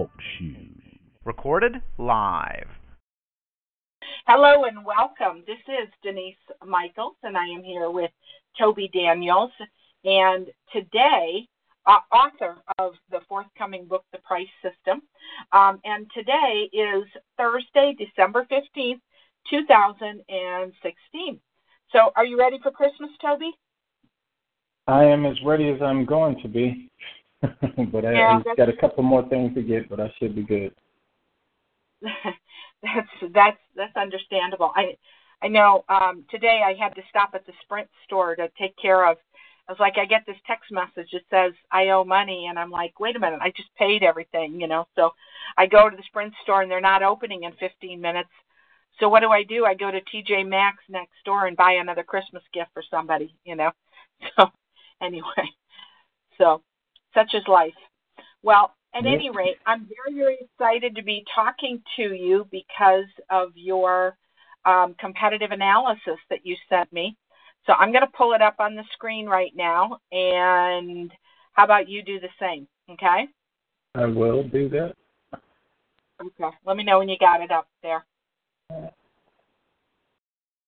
Talk Shoes. Recorded live. Hello and welcome. This is Denise Michaels, and I am here with Toby Daniels. And today, uh, author of the forthcoming book, The Price System. Um, and today is Thursday, December 15th, 2016. So, are you ready for Christmas, Toby? I am as ready as I'm going to be. but I, Yeah, I've got a couple more things to get, but I should be good. that's that's that's understandable. I I know um today I had to stop at the Sprint store to take care of I was like I get this text message that says I owe money and I'm like, "Wait a minute, I just paid everything," you know. So I go to the Sprint store and they're not opening in 15 minutes. So what do I do? I go to TJ Maxx next door and buy another Christmas gift for somebody, you know. So anyway, so such is life. Well, at any rate, I'm very, very excited to be talking to you because of your um, competitive analysis that you sent me. So I'm going to pull it up on the screen right now, and how about you do the same? Okay. I will do that. Okay. Let me know when you got it up there.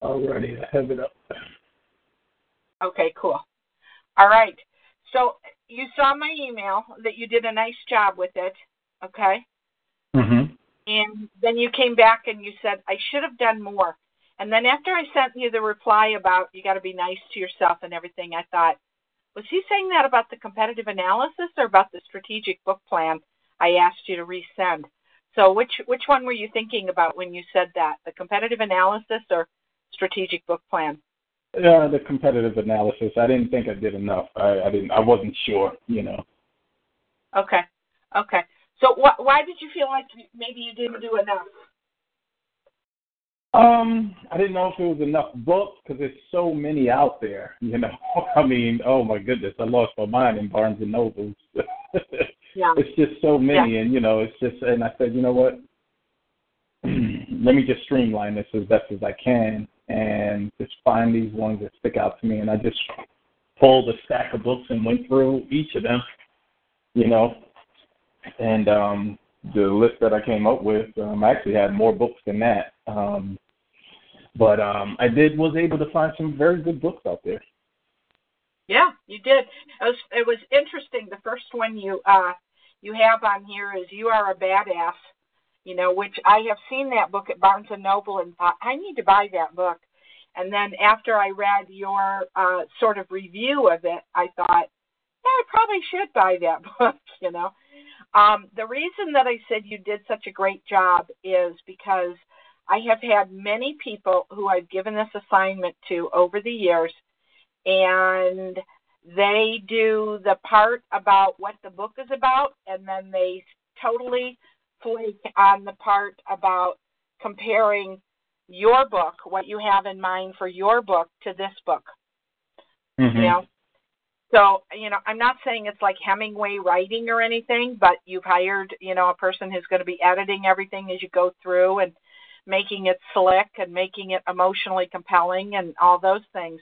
Alrighty, I have it up. Okay, cool. All right. So you saw my email that you did a nice job with it. Okay. Mm-hmm. And then you came back and you said, I should have done more. And then after I sent you the reply about you got to be nice to yourself and everything, I thought, was he saying that about the competitive analysis or about the strategic book plan I asked you to resend? So which which one were you thinking about when you said that? The competitive analysis or strategic book plan? Uh, the competitive analysis. I didn't think I did enough. I, I didn't. I wasn't sure. You know. Okay. Okay. So wh- why did you feel like maybe you didn't do enough? Um, I didn't know if it was enough books because there's so many out there. You know. I mean, oh my goodness, I lost my mind in Barnes and Nobles. Yeah. it's just so many, and you know, it's just. And I said, you know what? Let me just streamline this as best as I can, and just find these ones that stick out to me. And I just pulled a stack of books and went through each of them. You know, and um, the list that I came up with, um, I actually had more books than that. Um, but um, I did was able to find some very good books out there. Yeah, you did. It was it was interesting. The first one you uh you have on here is "You Are a Badass," you know, which I have seen that book at Barnes and Noble and thought I need to buy that book. And then after I read your uh sort of review of it, I thought, yeah, I probably should buy that book. You know, um, the reason that I said you did such a great job is because I have had many people who I've given this assignment to over the years and they do the part about what the book is about and then they totally flake on the part about comparing your book what you have in mind for your book to this book. Mm-hmm. you know? So you know i'm not saying it's like hemingway writing or anything but you've hired you know a person who's going to be editing everything as you go through and making it slick and making it emotionally compelling and all those things.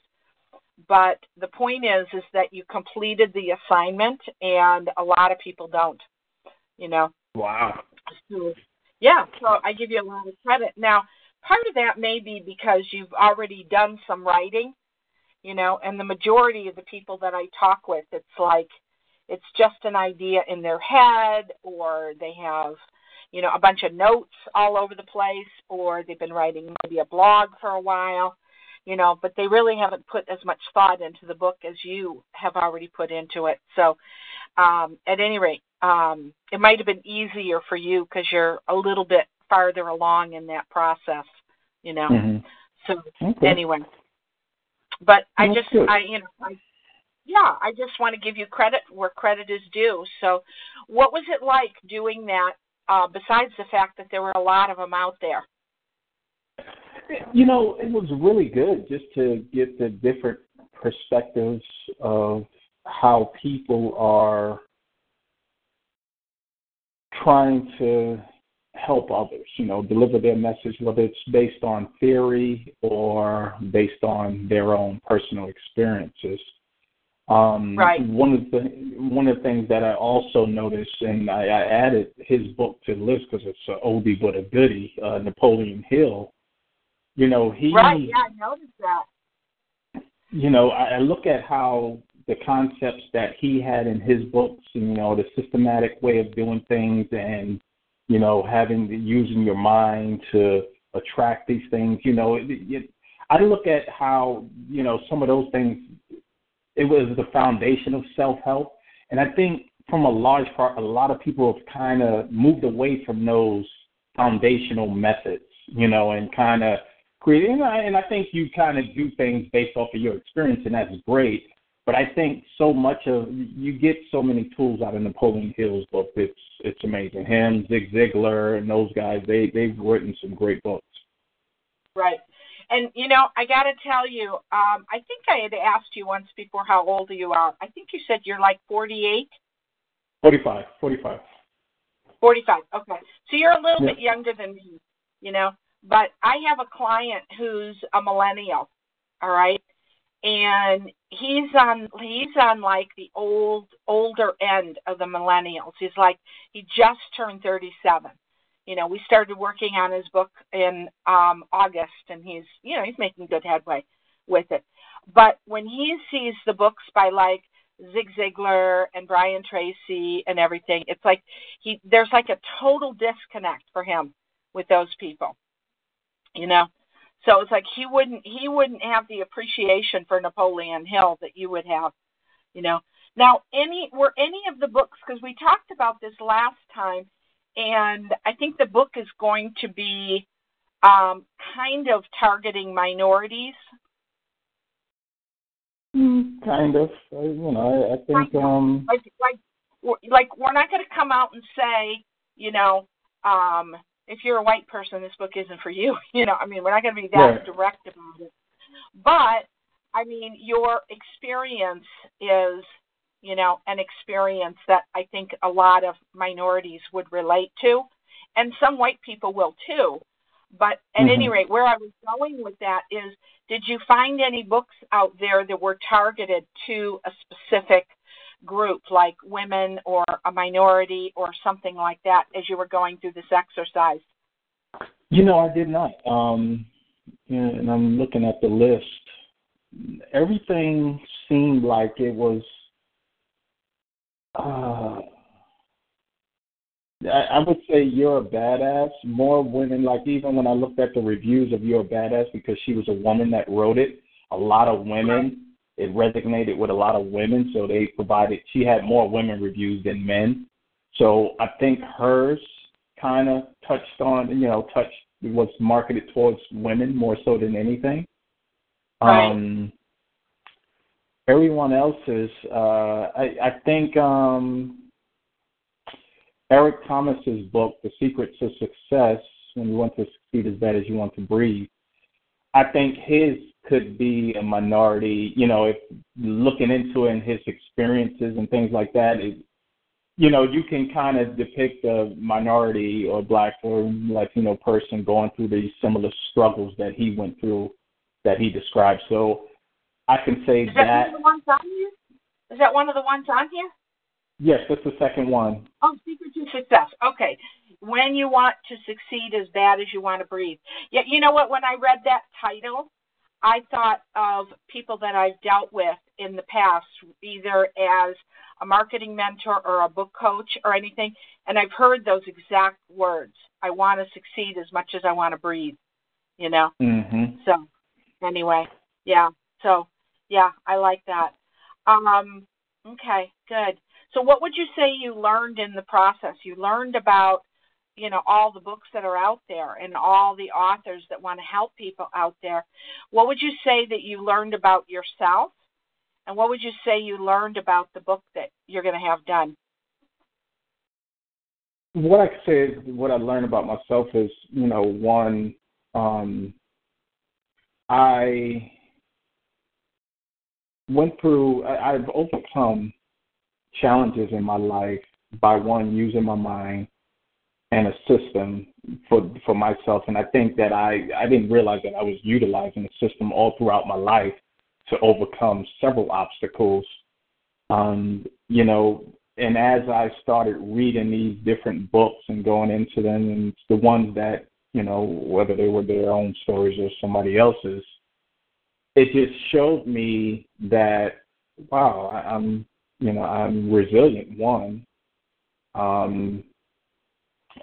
But the point is is that you completed the assignment and a lot of people don't you know Wow. so, yeah so i give you a lot of credit now part of that may be because you've already done some writing you know and the majority of the people that i talk with it's like it's just an idea in their head or they have you know a bunch of notes all over the place or they've been writing maybe a blog for a while you know but they really haven't put as much thought into the book as you have already put into it so um at any rate um it might have been easier for you because you're a little bit farther along in that process you know? Hmm so Okay. anyway. But i That's just good. i you know i yeah i just want to give you credit where credit is due. So what was it like doing that uh besides the fact that there were a lot of them out there? You know, it was really good just to get the different perspectives of how people are trying to help others, you know, deliver their message, whether it's based on theory or based on their own personal experiences. Um, Right. One of the one of the things that I also noticed, and I, I added his book to the list because it's an oldie but a goodie, uh, Napoleon Hill. You know, he. Right. Yeah, I noticed that. You know, I, I look at how the concepts that he had in his books, and, you know, the systematic way of doing things, and you know, having using your mind to attract these things. You know, it, it, I look at how you know some of those things. It was the foundation of self help, and I think from a large part, a lot of people have kind of moved away from those foundational methods, you know, and kind of creating. And I, and I think you kind of do things based off of your experience, and that's great. But I think so much of you get so many tools out of Napoleon Hill's book. It's it's amazing. Him, Zig Ziglar, and those guys. They they've written some great books. Right. And you know, I got to tell you, um, I think I had asked you once before how old you are. I think you said you're like 48. 45. 45. 45. Okay. So you're a little yeah. bit younger than me, you know. But I have a client who's a millennial. All right and he's on he's on like the old older end of the millennials. He's like he just turned 37. You know, we started working on his book in um August and he's you know, he's making good headway with it. But when he sees the books by like Zig Ziglar and Brian Tracy and everything, it's like he there's like a total disconnect for him with those people. You know, so it's like he wouldn't he wouldn't have the appreciation for Napoleon Hill that you would have, you know. Now, any were any of the books because we talked about this last time, and I think the book is going to be um, kind of targeting minorities. Mm, kind of, you know. I, I think um, like like like we're not going to come out and say, you know, um, if you're a white person, this book isn't for you. You know, I mean, we're not going to be that right. direct about it. But I mean, your experience is, you know, an experience that I think a lot of minorities would relate to, and some white people will too. But at mm-hmm. any rate, where I was going with that is, did you find any books out there that were targeted to a specific group like women or a minority or something like that as you were going through this exercise? You know, I did not. Um, and I'm looking at the list. Everything seemed like it was. Uh, I, I would say you're a badass. More women, like even when I looked at the reviews of you're a badass, because she was a woman that wrote it. A lot of women it resonated with a lot of women, so they provided. She had more women reviews than men, so I think hers kind of touched on, you know, touched was marketed towards women more so than anything. Right. Um, everyone else's, uh, I, I think um, Eric Thomas's book, The Secrets of Success, when you want to succeed as bad as you want to breathe. I think his could be a minority, you know, if looking into it and his experiences and things like that, it, you know, you can kind of depict a minority or black or Latino person going through these similar struggles that he went through that he described. So I can say Is that, that one of the ones on here? Is that one of the ones on here? Yes, that's the second one. Oh, Secret to Success. Okay. When you want to succeed as bad as you want to breathe. Yeah, you know what? When I read that title, I thought of people that I've dealt with in the past, either as a marketing mentor or a book coach or anything, and I've heard those exact words. I want to succeed as much as I want to breathe, you know? Mm-hmm. So, anyway, yeah. So, yeah, I like that. Um, okay, good. So, what would you say you learned in the process? You learned about you know all the books that are out there and all the authors that want to help people out there what would you say that you learned about yourself? And what would you say you learned about the book that you're going to have done? What i say what i learned about myself is you know one um i went through I, i've overcome challenges in my life by one using my mind and a system for for myself. And I think that I I didn't realize that I was utilizing a system all throughout my life to overcome several obstacles. Um, you know, and as I started reading these different books and going into them, and the ones that, you know, whether they were their own stories or somebody else's, it just showed me that, wow, I, I'm, you know, I'm resilient. One, um,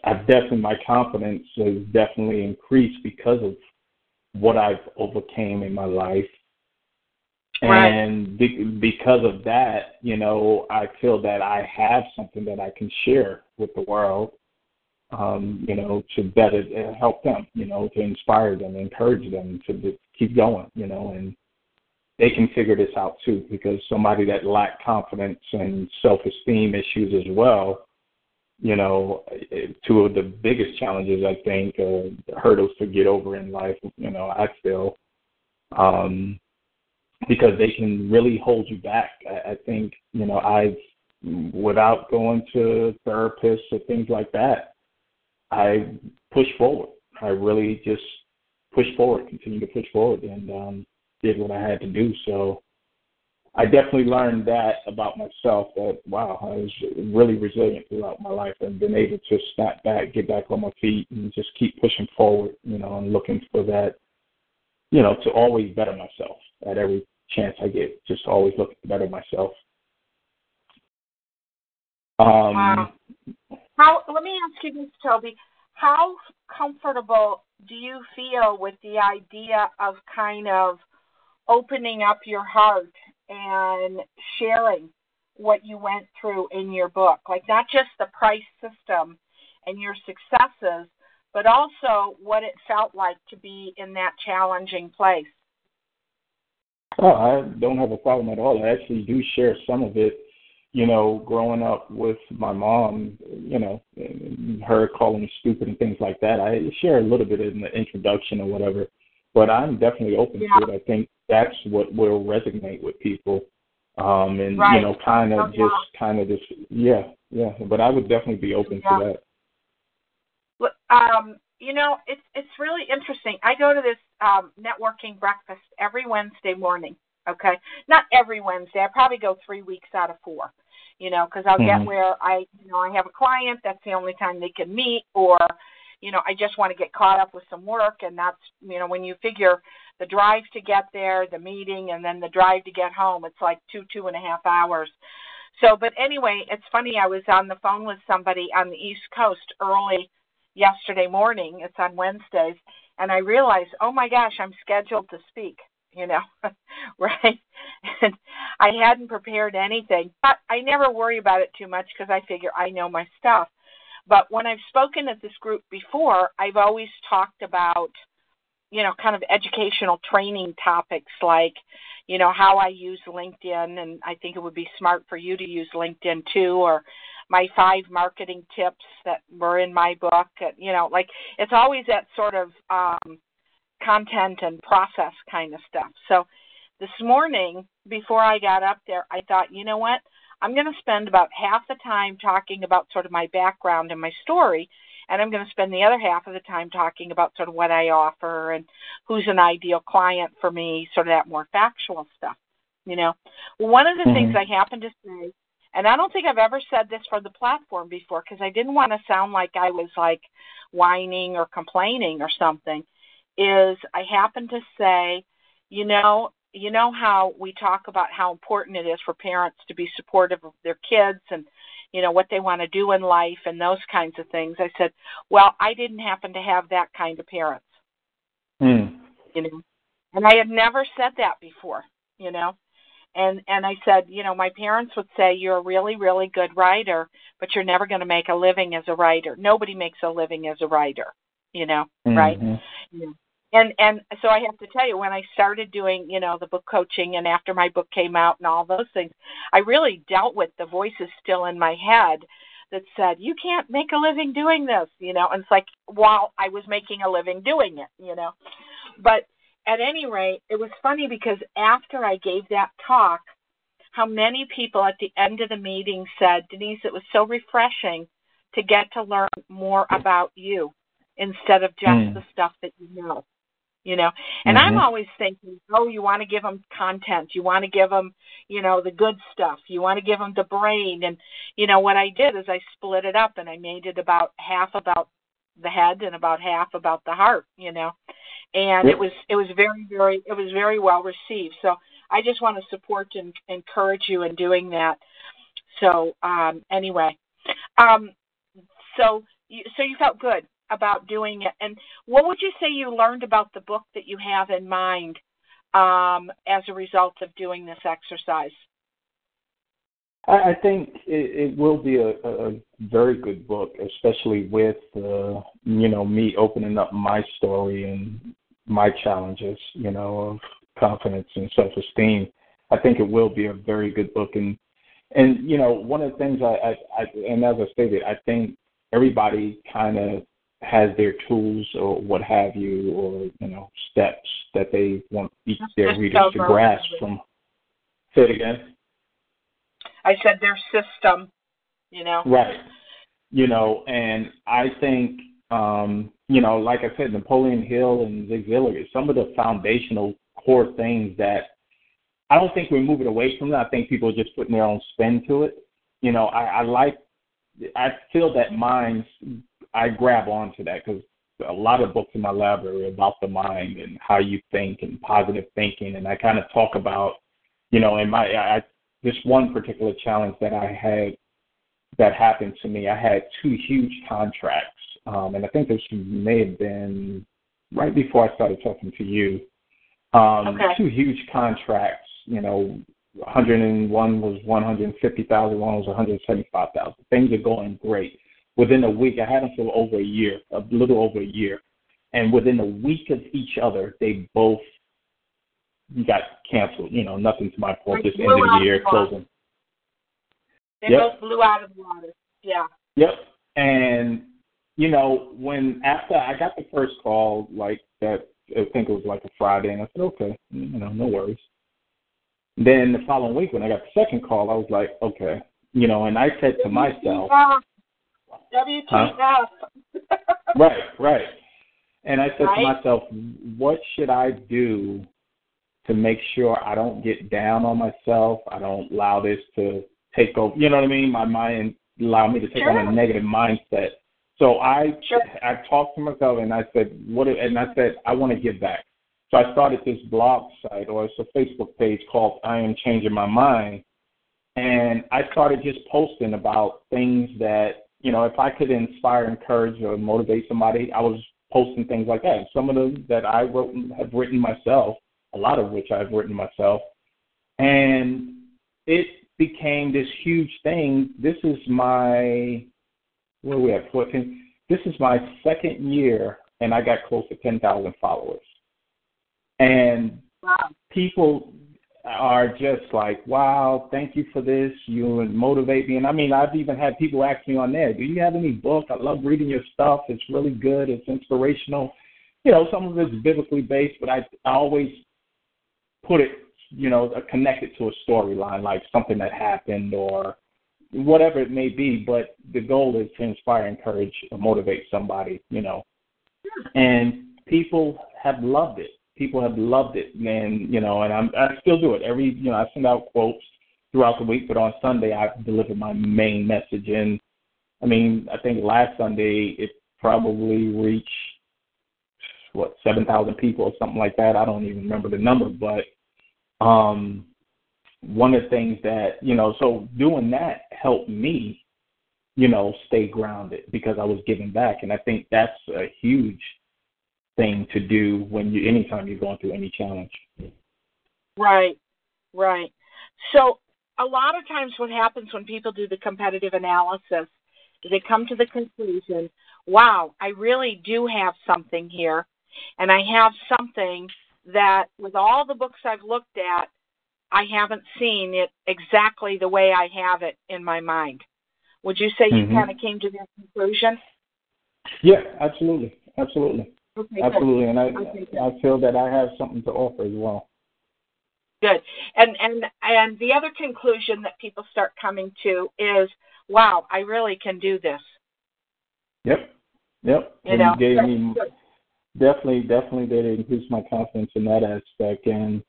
I've definitely my confidence has definitely increased because of what I've overcame in my life. Right. And be, because of that, you know, I feel that I have something that I can share with the world, um, you know, to better uh, help them, you know, to inspire them, encourage them to just keep going, you know, and they can figure this out too because somebody that lack confidence and self-esteem issues as well, you know, two of the biggest challenges I think, uh, hurdles to get over in life. You know, I feel um, because they can really hold you back. I, I think you know I've without going to therapists or things like that, I push forward. I really just push forward, continue to push forward, and um, did what I had to do. So I definitely learned that about myself that wow, I was really resilient throughout my life and been able to snap back, get back on my feet and just keep pushing forward, you know, and looking for that, you know, to always better myself at every chance I get. Just always looking to better myself. Um wow. How let me ask you this, Toby. How comfortable do you feel with the idea of kind of opening up your heart and sharing what you went through in your book. Like, not just the price system and your successes, but also what it felt like to be in that challenging place. Oh, I don't have a problem at all. I actually do share some of it. You know, growing up with my mom, you know, her calling me stupid and things like that. I share a little bit in the introduction or whatever, but I'm definitely open yeah. to it. I think that's what will resonate with people. Um, and right. you know, kind of just, kind of just, yeah, yeah. But I would definitely be open yeah. to that. Um, you know, it's it's really interesting. I go to this um, networking breakfast every Wednesday morning. Okay, not every Wednesday. I probably go three weeks out of four. You know, because I'll mm-hmm. get where I, you know, I have a client. That's the only time they can meet, or, you know, I just want to get caught up with some work, and that's, you know, when you figure the drive to get there, the meeting, and then the drive to get home. It's like two, two and a half hours. So, but anyway, it's funny. I was on the phone with somebody on the East Coast early yesterday morning. It's on Wednesdays. And I realized, oh my gosh, I'm scheduled to speak, you know, right? And I hadn't prepared anything, but I never worry about it too much because I figure I know my stuff. But when I've spoken at this group before, I've always talked about you know, kind of educational training topics like, you know, how I use LinkedIn, and I think it would be smart for you to use LinkedIn too, or my five marketing tips that were in my book. You know, like it's always that sort of um, content and process kind of stuff. So this morning, before I got up there, I thought, you know what? I'm going to spend about half the time talking about sort of my background and my story, and I'm going to spend the other half of the time talking about sort of what I offer and who's an ideal client for me, sort of that more factual stuff. You know, one of the mm-hmm. things I happen to say, and I don't think I've ever said this for the platform before because I didn't want to sound like I was like whining or complaining or something, is I happen to say, you know, you know how we talk about how important it is for parents to be supportive of their kids and you know what they want to do in life and those kinds of things. I said well i didn't happen to have that kind of parents. Mm. you know? And i had never said that before you know? And and i said you know my parents would say you're a really really good writer but you're never going to make a living as a writer. Nobody makes a living as a writer you know? Mm-hmm. right and and so I have to tell you, when I started doing, you know, the book coaching, and after my book came out, and all those things, I really dealt with the voices still in my head that said, "You can't make a living doing this," you know. And it's like while I was making a living doing it, you know. But at any rate, it was funny because after I gave that talk, how many people at the end of the meeting said, "Denise, it was so refreshing to get to learn more about you." instead of just mm. the stuff that you know you know? And Mhm. i'm always thinking oh you want to give them content you want to give them you know the good stuff you want to give them the brain. And you know what i did is i split it up and i made it about half about the head and about half about the heart you know? And it was it was very very it was very well received. So i just want to support and encourage you in doing that. So um anyway um so you, so you felt good about doing it. And what would you say you learned about the book that you have in mind um, as a result of doing this exercise? I, think it, it will be a, a very good book, especially with uh, you know me opening up my story and my challenges, you know, of confidence and self-esteem. I think it will be a very good book, and and you know one of the things I, I, I and as I stated, I think everybody kind of has their tools or what have you, or you know steps that they want each their readers to grasp from. Say it again. I said their system, you know. Right. You know, and I think, um, you know, like I said, Napoleon Hill and Zig Ziglar, some of the foundational core things that I don't think we're moving away from that. I think people are just putting their own spin to it. You know, I, I like, I feel that minds, I grab onto that because a lot of books in my library are about the mind and how you think and positive thinking. And I kind of talk about, you know, in my, I, this one particular challenge that I had that happened to me, I had two huge contracts. Um, and I think this may have been right before I started talking to you. Um, Okay. Two huge contracts, you know, 101 was 150,000, one was 175,000. Things are going great. Within a week, I had them for over a year, a little over a year. And within a week of each other, they both got canceled. You know, nothing to my fault. Just end of the year the closing. They Yep. both blew out of the water. Yeah. Yep. And you know, when after I got the first call, like that, I think it was like a Friday, and I said, okay, you know, no worries. Then the following week, when I got the second call, I was like, okay, you know, and I said to myself, WTF. right, right. And I said Right. to myself, what should I do to make sure I don't get down on myself? I don't allow this to take over. You know what I mean? My mind allow me to take on a negative mindset. So I Sure. I talked to myself and I said, what? And I said, I want to give back. So I started this blog site or it's a Facebook page called I Am Changing My Mind. And I started just posting about things that, you know, if I could inspire, encourage, or motivate somebody, I was posting things like that. Some of them that I wrote have written myself, a lot of which I've written myself. And it became this huge thing. This is my where we at? Fourteen. This is my second year and I got close to ten thousand followers. And Wow. people are just like, wow, thank you for this. You motivate me. And I mean, I've even had people ask me on there, do you have any book? I love reading your stuff. It's really good. It's inspirational. You know, some of it's biblically based, but I, I always put it, you know, connect it to a storyline, like something that happened or whatever it may be. But the goal is to inspire, encourage, or motivate somebody, you know. And people have loved it people have loved it, and you know, and I'm I still do it. Every you know I send out quotes throughout the week, but on Sunday I deliver my main message, and I mean I think last Sunday it probably reached what seven thousand people or something like that. I don't even remember the number, but um, one of the things that you know, so doing that helped me, you know, stay grounded because I was giving back, and I think that's a huge thing to do when you anytime you're going through any challenge. Right, right. So a lot of times what happens when people do the competitive analysis is they come to the conclusion, wow, I really do have something here. And I have something that with all the books I've looked at, I haven't seen it exactly the way I have it in my mind. Would you say you Mhm. kind of came to that conclusion? Yeah, absolutely, absolutely, Okay, good. absolutely, and I Okay. I feel that I have something to offer as well. Good. And and and the other conclusion that people start coming to is, wow, I really can do this. Yep, yep. You And know, you gave me definitely, definitely did increase my confidence in that aspect, and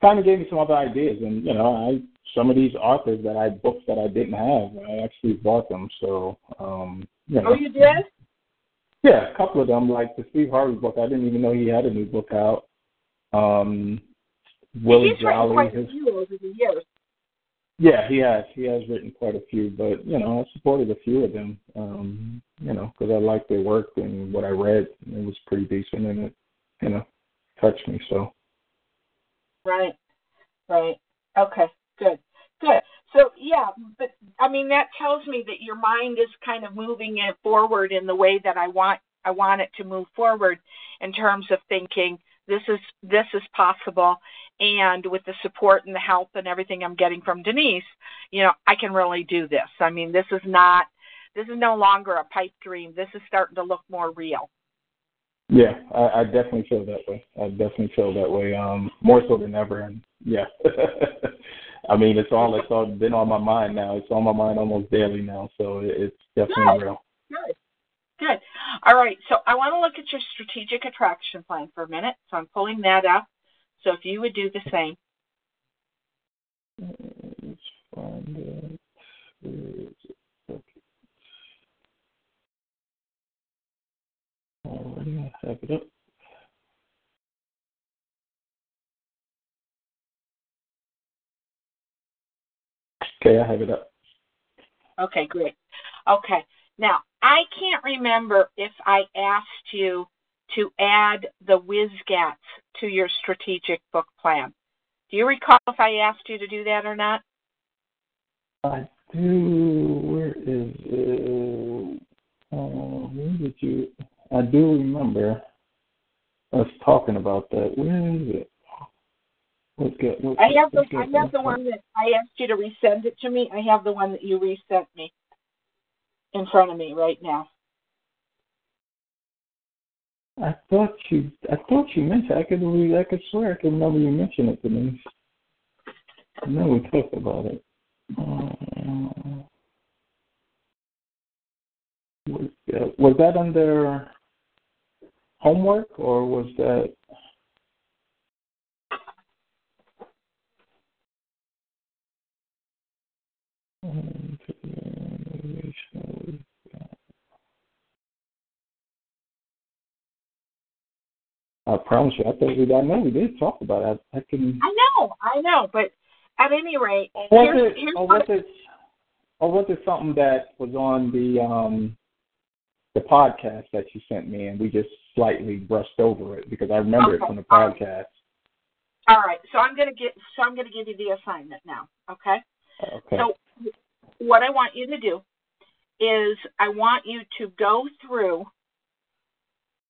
kind of gave me some other ideas. And you know, I some of these authors that I books that I didn't have, I actually bought them. So, um, you know. Oh, you did? Yeah, a couple of them, like the Steve Harvey book. I didn't even know he had a new book out. Um, Willie He's Jolley. written quite his, a few over the years. yeah, he has. He has written quite a few, but you know, I supported a few of them. Um, you know, because I liked their work and what I read. It was pretty decent, and it, you know, touched me. So. Right. Right. Okay. Good. Good. So yeah, but I mean that tells me that your mind is kind of moving it forward in the way that I want I want it to move forward in terms of thinking this is this is possible and with the support and the help and everything I'm getting from Denise, you know, I can really do this. I mean, this is not this is no longer a pipe dream. This is starting to look more real. Yeah, I, I definitely feel that way. I definitely feel that way. Um, more so than ever, and yeah. I mean, it's all it's all been on my mind now. It's on my mind almost daily now, so it's definitely Good. real. Good. Good. All right. So I want to look at your strategic attraction plan for a minute. So I'm pulling that up. So if you would do the same. Let's find it. Where is it? Okay. Already, I have it up. Okay, I have it up. Okay, great. Okay. Now, I can't remember if I asked you to add the WizGats to your strategic book plan. Do you recall if I asked you to do that or not? I do. Where is it? Oh, where did you? I do remember us talking about that. Where is it? What's good? What's, I have the I have the one that I asked you to resend it to me. I have the one that you resent me in front of me right now. I thought you. I thought you mentioned. I could. re- I could swear I could remember you mentioned it to me. I know we talked about it. Uh, was, uh, was that under homework or was that? I promise you, I thought we. I know we did talk about it. I, I can. I know, I know, but at any rate, Was here's, it, here's or what was it, or was it something that was on the um the podcast that you sent me, and we just slightly brushed over it because I remember it from the podcast. All right, so I'm gonna get so I'm gonna give you the assignment now. Okay. Okay. So what I want you to do is I want you to go through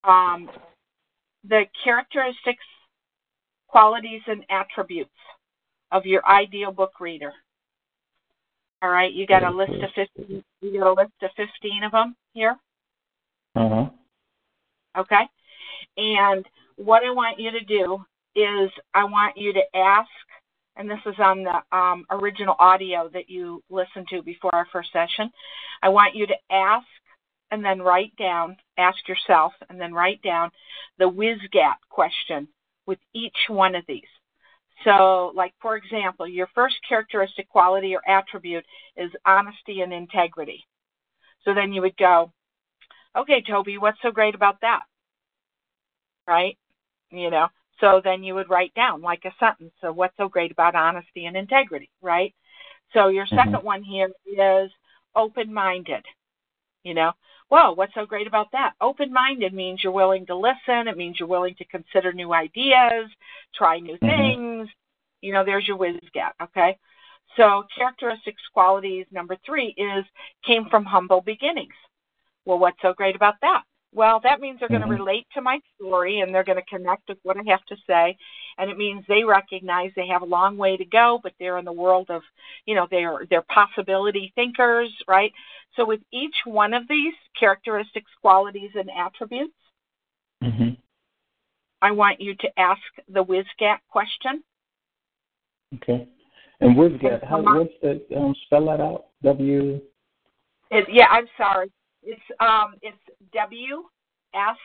um, the characteristics, qualities, and attributes of your ideal book reader. All right, you got a list of fifteen. You got a list of fifteen of them here. uh huh. Okay. And what I want you to do is I want you to ask, and this is on the um, original audio that you listened to before our first session. I want you to ask and then write down, ask yourself, and then write down the WizGat question with each one of these. So, like for example, your first characteristic, quality, or attribute is honesty and integrity. So then you would go, okay, Toby, what's so great about that? Right? You know, so then you would write down like a sentence. So what's so great about honesty and integrity? Right? So your 2nd Mhm. one here is open minded. You know, whoa, what's so great about that? Open minded means you're willing to listen. It means you're willing to consider new ideas, try new Mhm. things. You know, there's your WizGat, okay? So characteristics, qualities, number three is came from humble beginnings. Well, what's so great about that? Well, that means they're going to relate to my story and they're going to connect with what I have to say. And it means they recognize they have a long way to go, but they're in the world of, you know, they're, they're possibility thinkers, right? So with each one of these characteristics, qualities, and attributes, Mhm. I want you to ask the WizGat question. Okay. And WizGat, how what's that? Um, spell that out. W. It, yeah, I'm sorry. It's um, it's W S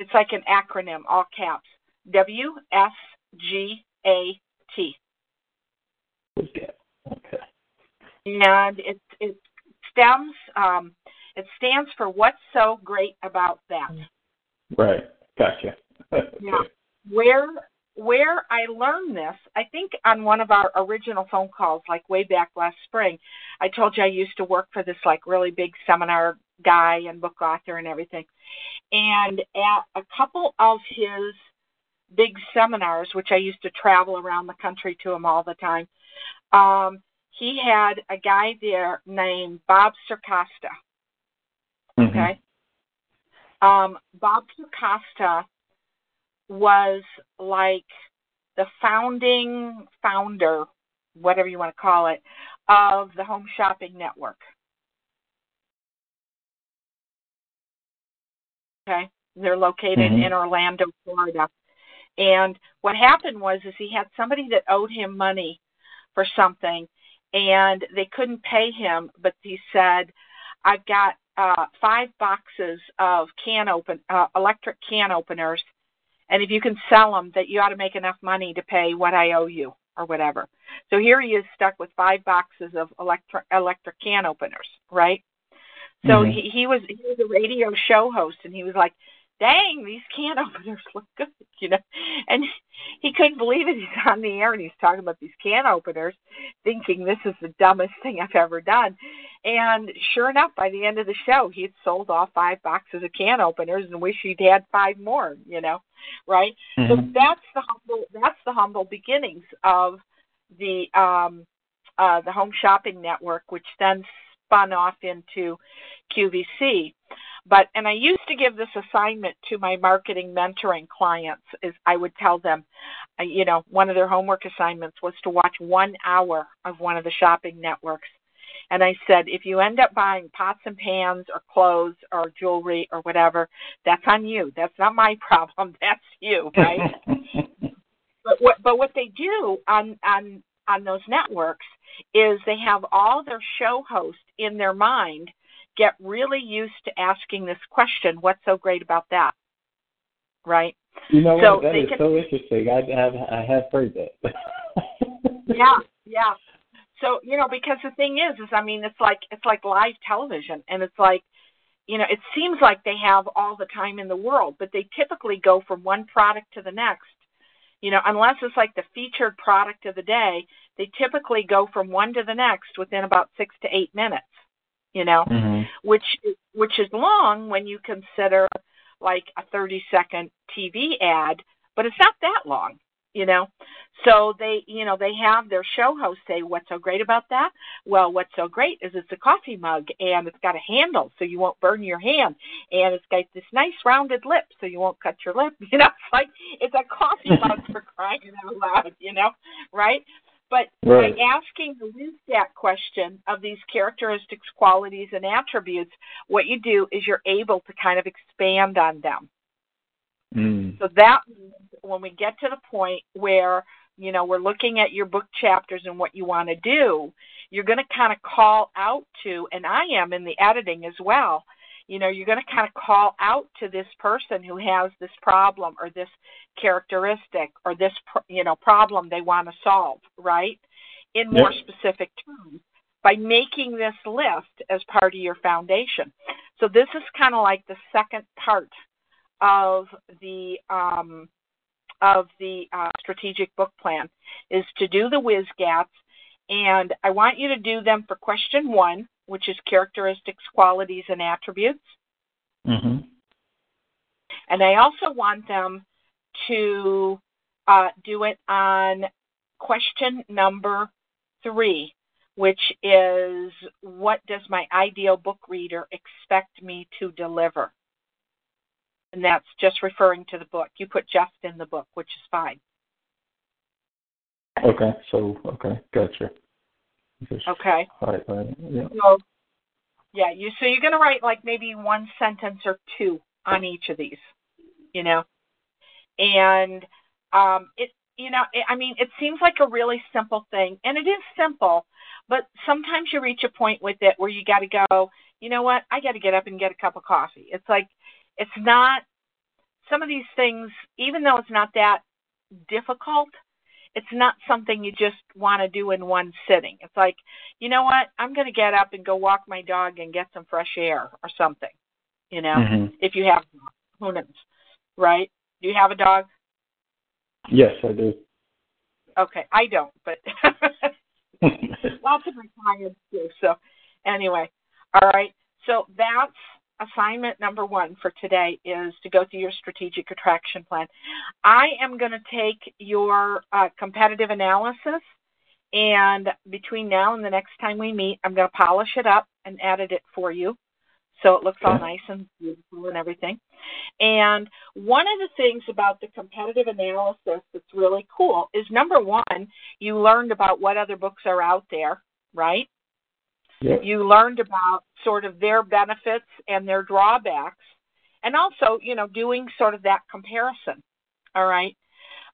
It's like an acronym, all caps. W S G A T. WSGAT. Okay. And it it stems um, it stands for what's so great about that. Right. Gotcha. Yeah. Where where I learned this, I think on one of our original phone calls, like way back last spring, I told you I used to work for this like really big seminar guy and book author and everything. And at a couple of his big seminars, which I used to travel around the country to him all the time, um, he had a guy there named Bob Circosta. Mhm. Okay. Um, Bob Circosta was like the founding founder, whatever you want to call it, of the Home Shopping Network. Okay. They're located Mhm. in Orlando, Florida. And what happened was is he had somebody that owed him money for something and they couldn't pay him, but he said, I've got uh, five boxes of can open uh, electric can openers, and if you can sell them, that you ought to make enough money to pay what I owe you or whatever. So here he is stuck with five boxes of electric electric can openers, right? So Mhm. he, he was he was a radio show host, and he was like, "Dang, these can openers look good," you know, and he couldn't believe it. He's on the air and he's talking about these can openers, thinking this is the dumbest thing I've ever done. And sure enough, by the end of the show, he had sold all five boxes of can openers and wished he'd had five more, you know, right? So Mhm. that's the humble that's the humble beginnings of the um uh the home shopping network, which then spun off into QVC. But and I used to give this assignment to my marketing mentoring clients is I would tell them uh, you know, one of their homework assignments was to watch 1 hour of one of the shopping networks. And I said, if you end up buying pots and pans or clothes or jewelry or whatever, that's on you. That's not my problem. That's you, right? but what but what they do on on on those networks is they have all their show hosts in their mind get really used to asking this question what's so great about that right you know So what? That is can- so interesting. I have I have heard that. yeah yeah so you know because the thing is is i mean it's like it's like live television and it's like you know it seems like they have all the time in the world but they typically go from one product to the next. You know unless it's like the featured product of the day they typically go from one to the next within about 6 to 8 minutes you know? Mhm. which which is long when you consider like a 30 second TV ad, but it's not that long, you know. So they, you know, they have their show host say, "What's so great about that?" Well, what's so great is it's a coffee mug and it's got a handle so you won't burn your hand, and it's got this nice rounded lip so you won't cut your lip. You know, it's like it's a coffee mug for crying out loud, you know, right? But Right. by asking the WSGAT question of these characteristics, qualities, and attributes, what you do is you're able to kind of expand on them. Mm. So that means when we get to the point where, you know, we're looking at your book chapters and what you want to do, you're going to kind of call out to, and I am in the editing as well, you know, you're going to kind of call out to this person who has this problem or this characteristic or this, you know, problem they want to solve, right? In more Yep. specific terms by making this list as part of your foundation. So this is kind of like the second part of the um, of the uh, strategic book plan is to do the WISGATs, and I want you to do them for question one, which is characteristics, qualities, and attributes. Mhm. And I also want them to uh, do it on question number three, which is what does my ideal book reader expect me to deliver? And that's just referring to the book. You put just in the book, which is fine. Okay. So okay, gotcha. Just Okay. highlight it. Yeah. So, yeah, you so you're going to write like maybe one sentence or two on each of these, you know, and um, it you know it, I mean it seems like a really simple thing, and it is simple, but sometimes you reach a point with it where you got to go, you know what, I got to get up and get a cup of coffee. It's like it's not some of these things, even though it's not that difficult, it's not something you just want to do in one sitting. It's like, you know what? I'm going to get up and go walk my dog and get some fresh air or something. You know, Mhm. if you have, who knows, right? Do you have a dog? Yes, I do. Okay, I don't, but lots of my clients do. So, anyway, all right. So that's assignment number one for today is to go through your strategic attraction plan. I am going to take your uh, competitive analysis, and between now and the next time we meet, I'm going to polish it up and edit it for you, so it looks all nice and beautiful and everything. And one of the things about the competitive analysis that's really cool is number one, you learned about what other books are out there, right? Yep. You learned about sort of their benefits and their drawbacks, and also, you know, doing sort of that comparison. All right.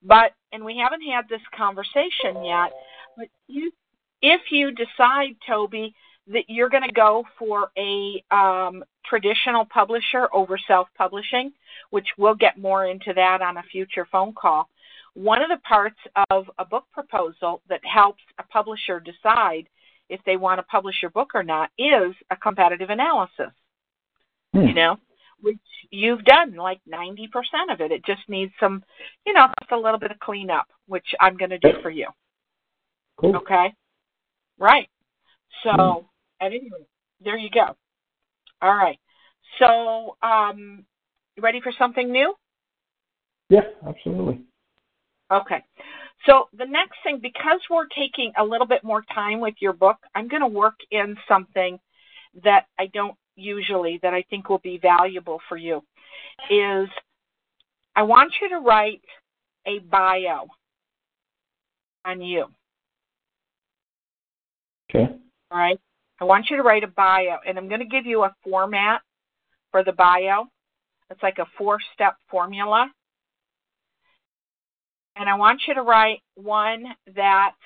But, and we haven't had this conversation yet, but you, if you decide, Toby, that you're going to go for a um, traditional publisher over self publishing, which we'll get more into that on a future phone call. One of the parts of a book proposal that helps a publisher decide if they want to publish your book or not is a competitive analysis, Hmm. you know, which you've done like 90% of it. It just needs some, you know, just a little bit of cleanup, which I'm going to do for you. Cool. Okay. Right. So, Mm. at any rate, there you go. All right. So, um, you ready for something new? Yeah, absolutely. Okay. So the next thing, because we're taking a little bit more time with your book, I'm going to work in something that I don't usually, that I think will be valuable for you, is I want you to write a bio on you. Okay. All right. I want you to write a bio, and I'm going to give you a format for the bio. It's like a four step formula. And I want you to write one that's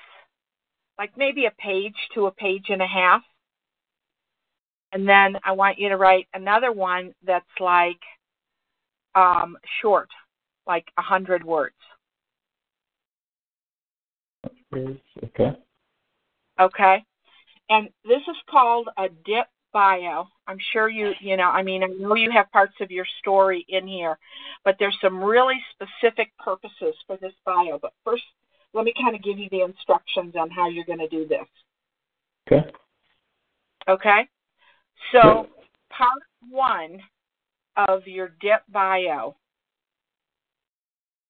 like maybe a page to a page and a half. And then I want you to write another one that's like um, short, like a hundred words. Okay. Okay. And this is called a dip bio. I'm sure you, you know, I mean, I know you have parts of your story in here, but there's some really specific purposes for this bio. But first, let me kind of give you the instructions on how you're going to do this. Okay. Okay? So, part one of your dip bio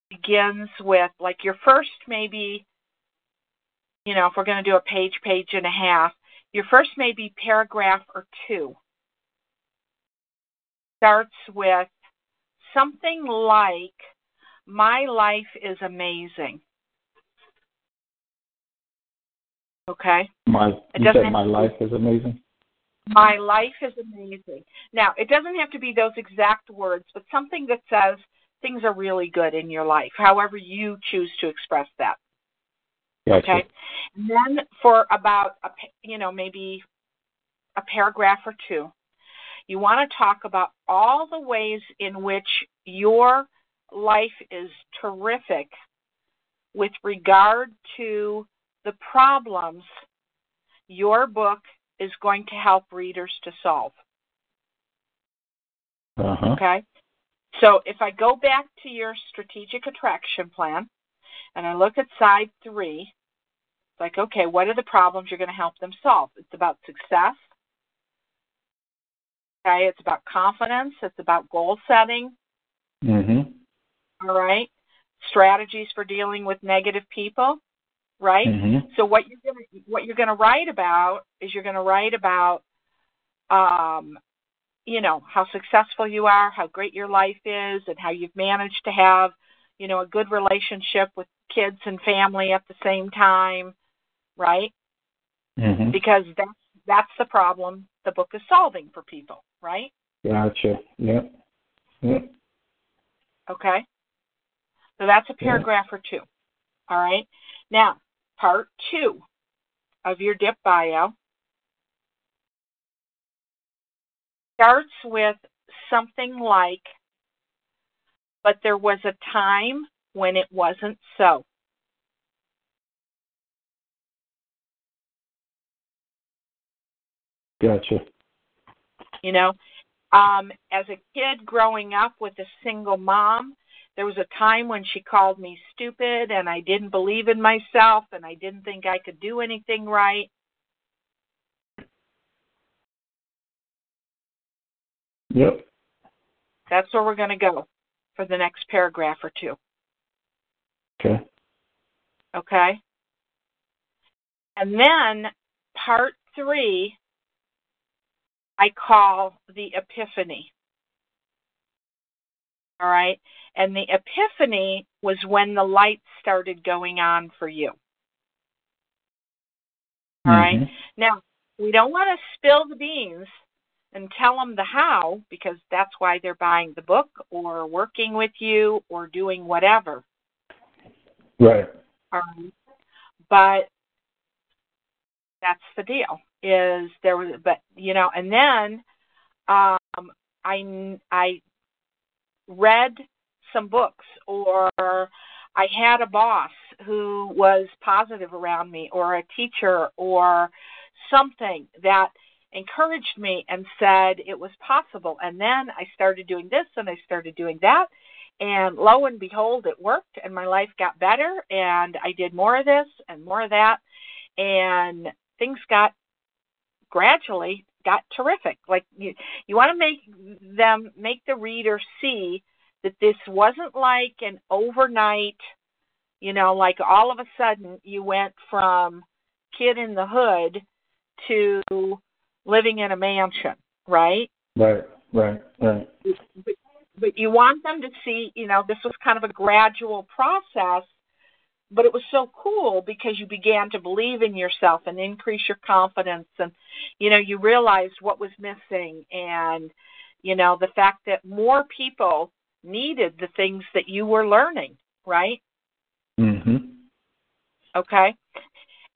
begins with, like, your first maybe, you know, if we're going to do a page, page and a half, your first maybe paragraph or two starts with something like, My life is amazing. Okay? My you said my life is amazing. My life is amazing. Now, it doesn't have to be those exact words, but something that says things are really good in your life, however you choose to express that. Gotcha. Okay. And then for about a you know maybe a paragraph or two, you want to talk about all the ways in which your life is terrific with regard to the problems your book is going to help readers to solve. Uh huh. Okay? So if I go back to your strategic attraction plan and I look at side three, like, okay, what are the problems you're going to help them solve? It's about success. Okay, it's about confidence. It's about goal setting. Mhm. All right. Strategies for dealing with negative people. Right. Mhm. So what you're gonna what you're gonna write about is you're gonna write about um you know how successful you are, how great your life is, and how you've managed to have you know a good relationship with kids and family at the same time, right? Mhm. Because that's that's the problem the book is solving for people, right? Gotcha. Yep. Yep. Okay. So that's a paragraph or two. All right. Now, part two of your dip bio starts with something like, but there was a time when it wasn't so. Gotcha. You know, um, as a kid growing up with a single mom, there was a time when she called me stupid and I didn't believe in myself and I didn't think I could do anything right. Yep. That's where we're going to go for the next paragraph or two. Okay. Okay. And then part three, I call the epiphany. All right. And the epiphany was when the light started going on for you. All right. Mhm. Now, we don't want to spill the beans and tell them the how because that's why they're buying the book or working with you or doing whatever. Right. Um, but that's the deal. Is there was, but you know, and then um, I I read some books or I had a boss who was positive around me or a teacher or something that encouraged me and said it was possible. And then I started doing this and I started doing that. And lo and behold, it worked and my life got better. And I did more of this and more of that. And things got gradually got terrific. Like you, you want to make them, make the reader see that this wasn't like an overnight, you know, like all of a sudden you went from kid in the hood to living in a mansion, right? Right. Right. Right. But, but you want them to see, you know, this was kind of a gradual process, but it was so cool because you began to believe in yourself and increase your confidence and you know, you realized what was missing and you know, the fact that more people needed the things that you were learning, right? Mhm. Okay.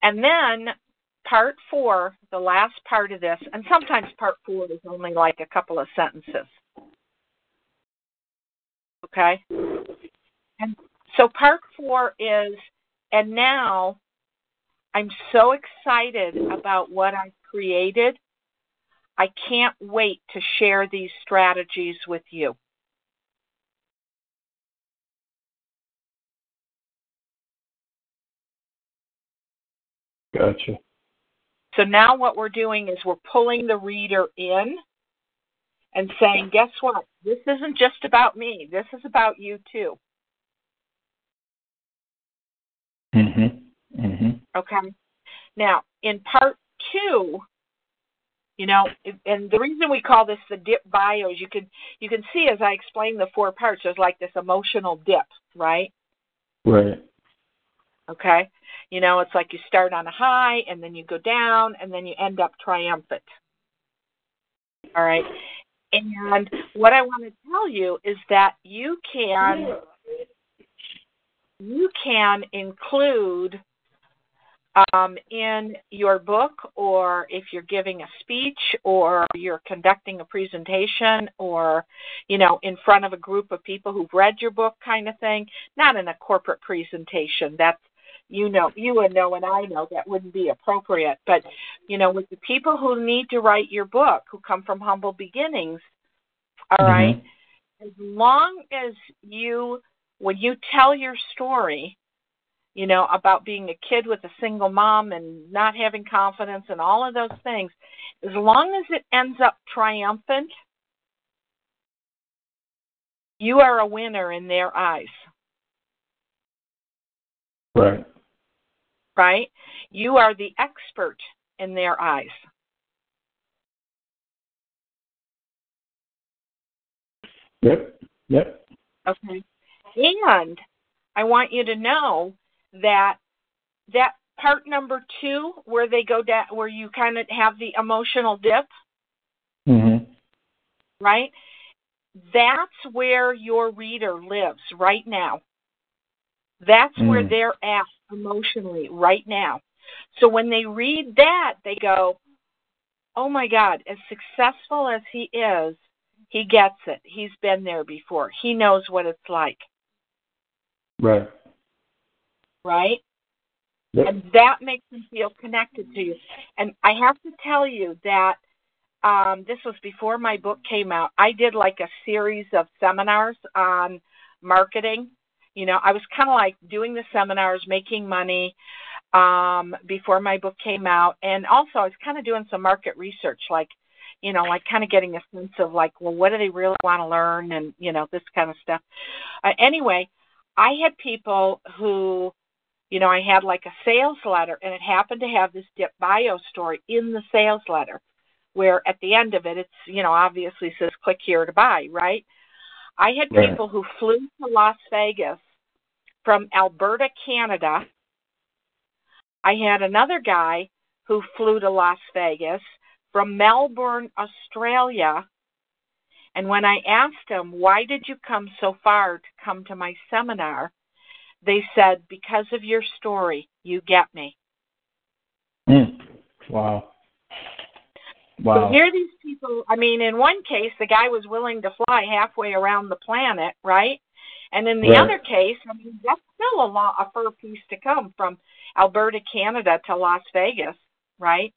And then part four, the last part of this, and sometimes part four is only like a couple of sentences. Okay. And so part four is, and now I'm so excited about what I've created. I can't wait to share these strategies with you. Gotcha. So now what we're doing is we're pulling the reader in and saying, guess what? This isn't just about me. This is about you too. Okay. Now, in part two, you know, and the reason we call this the dip bios, you can you can see as I explain the four parts, there's like this emotional dip, right? Right. Okay. You know, it's like you start on a high and then you go down and then you end up triumphant. All right. And what I want to tell you is that you can you can include um, in your book or if you're giving a speech or you're conducting a presentation or you know in front of a group of people who've read your book kind of thing not in a corporate presentation that's you know you would know and I know that wouldn't be appropriate but you know with the people who need to write your book who come from humble beginnings all right, Mhm. as long as you when you tell your story you know about being a kid with a single mom and not having confidence and all of those things as long as it ends up triumphant you are a winner in their eyes Right. right? You are the expert in their eyes. Yep. Yep. Okay. And I want you to know that that part number two, where they go down, where you kind of have the emotional dip, Mhm. right? That's where your reader lives right now. That's where Mm. they're at emotionally right now. So when they read that, they go, oh my God, as successful as he is, He gets it. He's been there before. He knows what it's like. Right. Right? Yep. And that makes them feel connected to you. And I have to tell you that um, this was before my book came out. I did like a series of seminars on marketing. You know, I was kind of like doing the seminars, making money um, before my book came out. And also, I was kind of doing some market research, like, you know, like kind of getting a sense of like, well, what do they really want to learn and, you know, this kind of stuff. Uh, anyway, I had people who, you know, I had like a sales letter and it happened to have this dip bio story in the sales letter where at the end of it, it's, you know, obviously says click here to buy, right? I had Right. people who flew to Las Vegas from Alberta, Canada. I had another guy who flew to Las Vegas from Melbourne, Australia. And when I asked them, why did you come so far to come to my seminar? They said, because of your story, you get me. Mm. Wow. Wow. So here these people, I mean, in one case, the guy was willing to fly halfway around the planet, right? And in the Right. other case, I mean, that's still a, lot, a fur piece to come from Alberta, Canada to Las Vegas, right?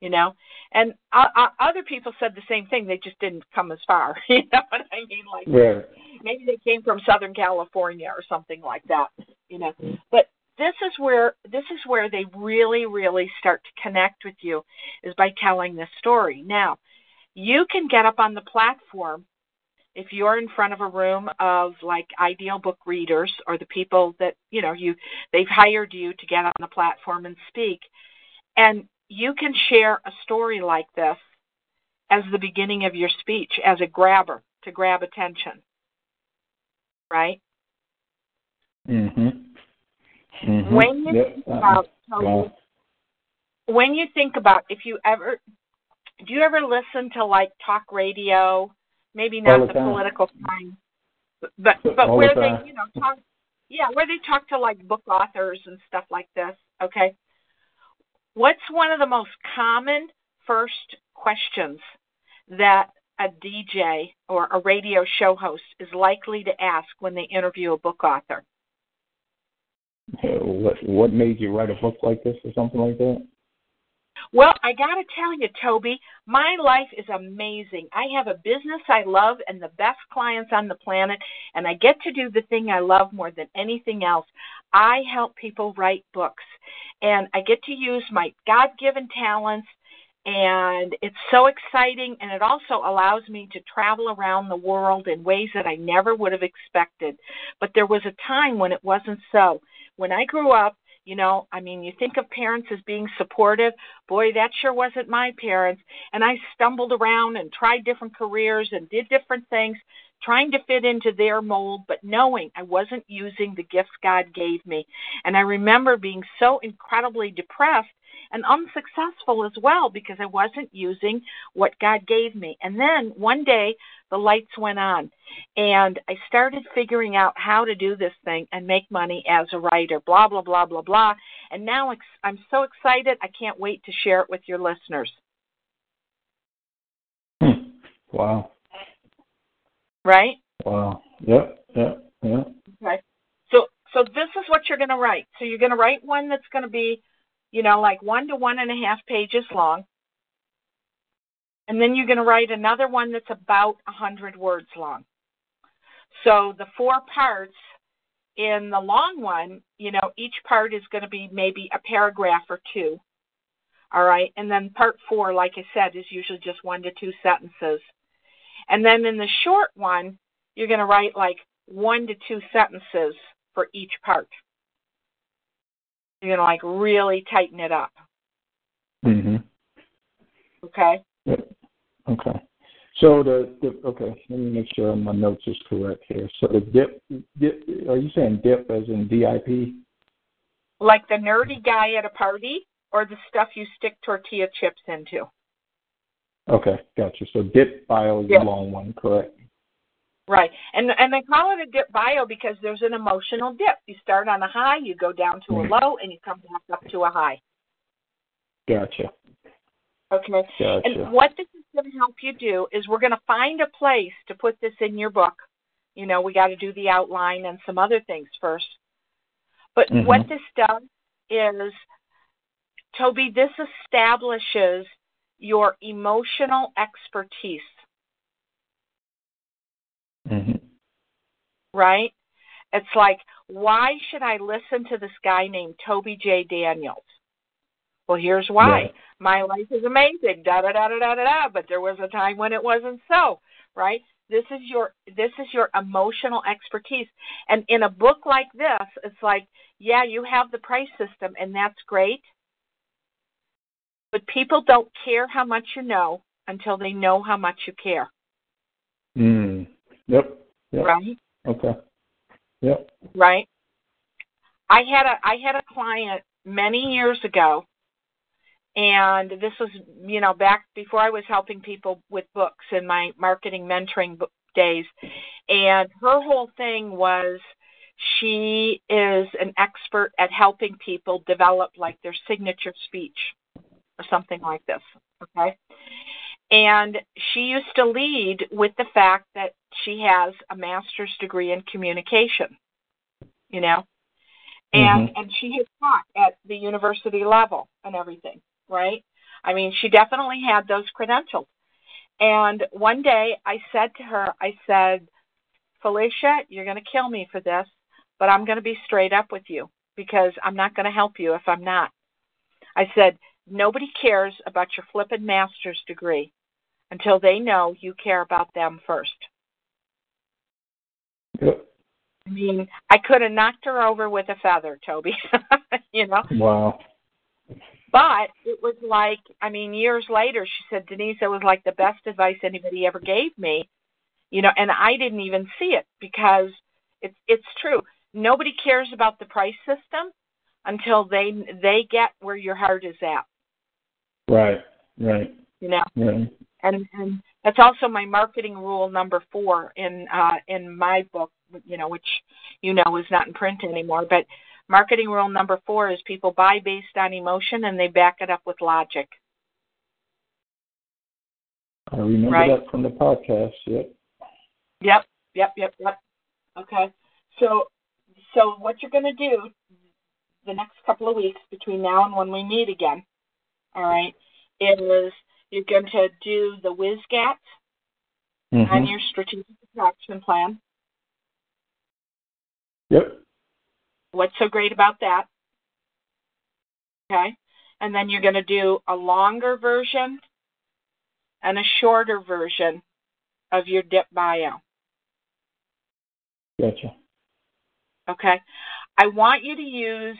You know, and uh, uh, other people said the same thing. They just didn't come as far. You know what I mean? Like Right. maybe they came from Southern California or something like that. You know, but this is where this is where they really, really start to connect with you is by telling this story. Now, you can get up on the platform if you're in front of a room of like ideal book readers or the people that you know you they've hired you to get on the platform and speak and you can share a story like this as the beginning of your speech as a grabber to grab attention right Mhm. Mhm. when you Yep. think Uh-uh. about Wow. when you think about if you ever do you ever listen to like talk radio maybe All not the the, political kind but but All where time. they you know talk yeah where they talk to like book authors and stuff like this okay what's one of the most common first questions that a DJ or a radio show host is likely to ask when they interview a book author Uh, What What made you write a book like this or something like that? Well, I got to tell you, Toby, my life is amazing. I have a business I love and the best clients on the planet, and I get to do the thing I love more than anything else. I help people write books, and I get to use my God given talents, and it's so exciting, and it also allows me to travel around the world in ways that I never would have expected. But there was a time when it wasn't so. When I grew up, you know, I mean, you think of parents as being supportive. Boy, that sure wasn't my parents. And I stumbled around and tried different careers and did different things, trying to fit into their mold, but knowing I wasn't using the gifts God gave me. And I remember being so incredibly depressed and unsuccessful as well because I wasn't using what God gave me. And then one day the lights went on and I started figuring out how to do this thing and make money as a writer, blah, blah, blah, blah, blah. And now I'm so excited. I can't wait to share it with your listeners. Hmm. Wow. Right? Wow. Yep. Yep. Yep. Okay. So, so this is what you're going to write. So you're going to write one that's going to be, you know, like one to one and a half pages long. And then you're going to write another one that's about a hundred words long. So the four parts in the long one, you know, each part is going to be maybe a paragraph or two. All right. And then part four, like I said, is usually just one to two sentences. And then in the short one, you're going to write like one to two sentences for each part. You're to like really tighten it up. Mhm. Okay. Yep. Okay. So the, the okay, let me make sure my notes is correct here. So the dip, dip are you saying dip as in DIP? Like the nerdy guy at a party or the stuff you stick tortilla chips into. Okay, gotcha. So dip bio is Yeah. the long one, correct? Right. And and they call it a dip bio because there's an emotional dip. You start on a high, you go down to a Mhm. low, and you come back up to a high. Gotcha. Okay. Gotcha. And what this is going to help you do is we're going to find a place to put this in your book. You know, we got to do the outline and some other things first. But Mhm. what this does is, Toby, this establishes your emotional expertise, Mhm. right? It's like, why should I listen to this guy named Toby J. Daniels? Well, here's why. Right. My life is amazing, da da da da da da da. But there was a time when it wasn't so, right? This is your this is your emotional expertise. And in a book like this, it's like, yeah, you have the price system, and that's great. But people don't care how much you know until they know how much you care, Mm. Yep. Yep. right? Okay. Yep. right? I had a I had a client many years ago, and this was you know back before I was helping people with books in my marketing mentoring book days, and her whole thing was she is an expert at helping people develop like their signature speech or something like this. Okay. And she used to lead with the fact that she has a master's degree in communication you know? And mm-hmm. and she had taught at the university level and everything right? I mean she definitely had those credentials. And one day i said to her i said felicia you're going to kill me for this but i'm going to be straight up with you because i'm not going to help you if i'm not. I said nobody cares about your flippin master's degree until they know you care about them first Yep. I mean, I could have knocked her over with a feather, Toby. you know, Wow. but it was like, I mean, years later, she said, Denise, it was like the best advice anybody ever gave me. You know, and I didn't even see it because it's it's true. Nobody cares about the price system until they they get where your heart is at. Right. Right. You know, Right. And and that's also my marketing rule number four in uh in my book you know which you know is not in print anymore but marketing rule number four is people buy based on emotion and they back it up with logic I remember Right. that from the podcast. Yep. yep yep yep yep okay so so what you're going to do the next couple of weeks between now and when we meet again all right is you're going to do the WSGATs Mhm. on your strategic action plan Yep. What's so great about that? Okay. And then you're going to do a longer version and a shorter version of your dip bio. Gotcha. Okay. I want you to use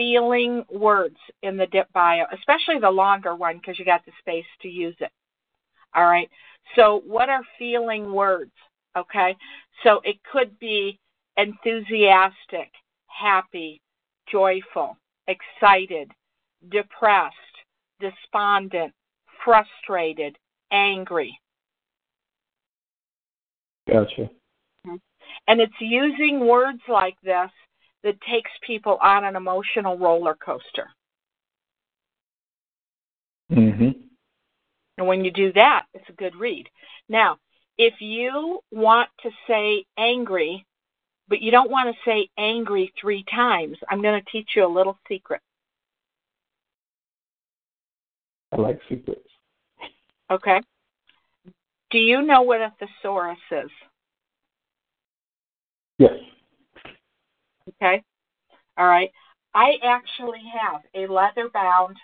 feeling words in the dip bio, especially the longer one because you got the space to use it. All right. So, what are feeling words? Okay. So, it could be enthusiastic, happy, joyful, excited, depressed, despondent, frustrated, angry. Gotcha. And it's using words like this that takes people on an emotional roller coaster. Mhm. And when you do that, it's a good read. Now, if you want to say angry, but you don't want to say angry three times, I'm going to teach you a little secret. I like secrets. Okay? Do you know what a thesaurus is? Yes. Okay? All right. I actually have a leather bound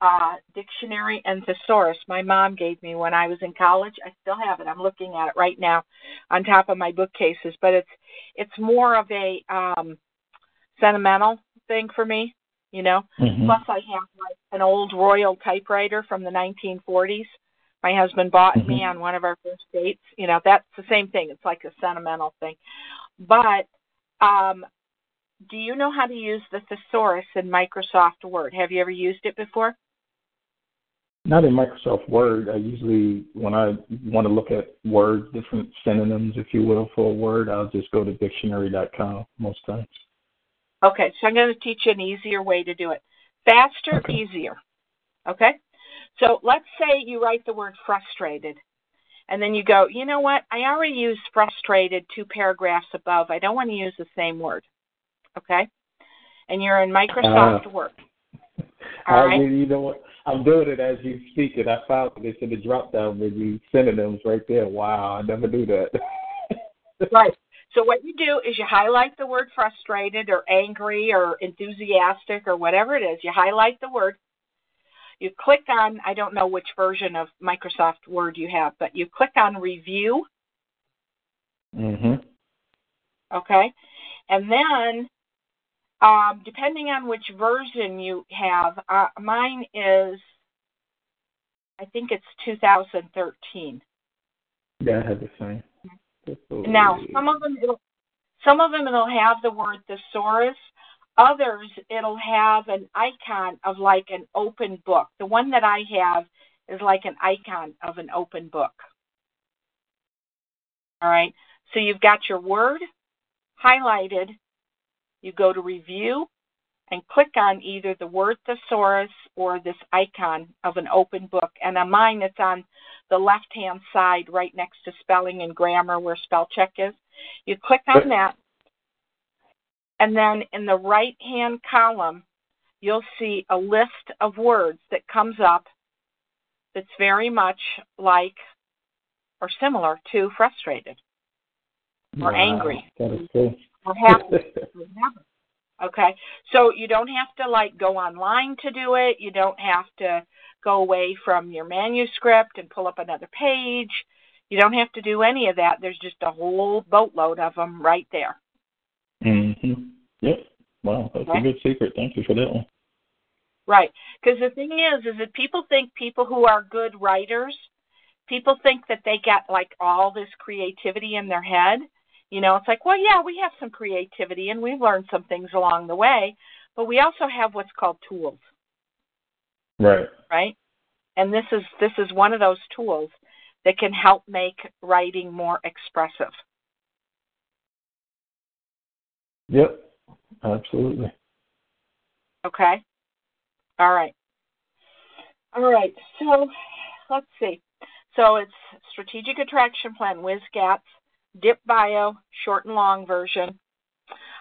uh, dictionary and thesaurus my mom gave me when I was in college. I still have it. I'm looking at it right now on top of my bookcases, but it's it's more of a um sentimental thing for me, you know. Mhm. Plus I have like an old Royal typewriter from the 1940s. My husband bought me Mhm. on one of our first dates. You know, that's the same thing. It's like a sentimental thing. But um do you know how to use the thesaurus in Microsoft Word? Have you ever used it before? Not in Microsoft Word. I usually, when I want to look at words, different synonyms, if you will, for a word, I'll just go to dictionary.com most times. Okay, so I'm going to teach you an easier way to do it. Faster, Okay. easier. Okay? So let's say you write the word frustrated, and then you go, you know what? I already used frustrated two paragraphs above. I don't want to use the same word. Okay? And you're in Microsoft uh, Word. All right? you know what? I'm doing it as you speak it. I found this in the drop down menu synonyms right there. Wow, I never do that. right. So what you do is you highlight the word frustrated or angry or enthusiastic or whatever it is. You highlight the word. You click on, I don't know which version of Microsoft Word you have, but you click on review. Mhm. Okay. And then um, depending on which version you have, uh, mine is I think it's 2013. Yeah, I have the same. Now, some of them it'll some of them it'll have the word thesaurus. Others it'll have an icon of like an open book. The one that I have is like an icon of an open book. All right. So you've got your word highlighted. You go to review and click on either the word thesaurus or this icon of an open book. And on mine, it's on the left hand side right next to spelling and grammar where spell check is. You click on that, and then in the right hand column, you'll see a list of words that comes up that's very much like or similar to frustrated or wow, angry cool. Or happy. okay, so you don't have to like go online to do it. You don't have to go away from your manuscript and pull up another page. You don't have to do any of that. There's just a whole boatload of them right there. Mhm. Yep. Wow, that's okay. a good secret. Thank you for that one. Right, because the thing is, is that people think people who are good writers, people think that they get like all this creativity in their head. You know, it's like, well, yeah, we have some creativity and we've learned some things along the way, but we also have what's called tools. Right. Right? And this is this is one of those tools that can help make writing more expressive. Yep. Absolutely. Okay. All right. All right. So let's see. So it's strategic attraction plan, WSGATS, DIP bio, short and long version.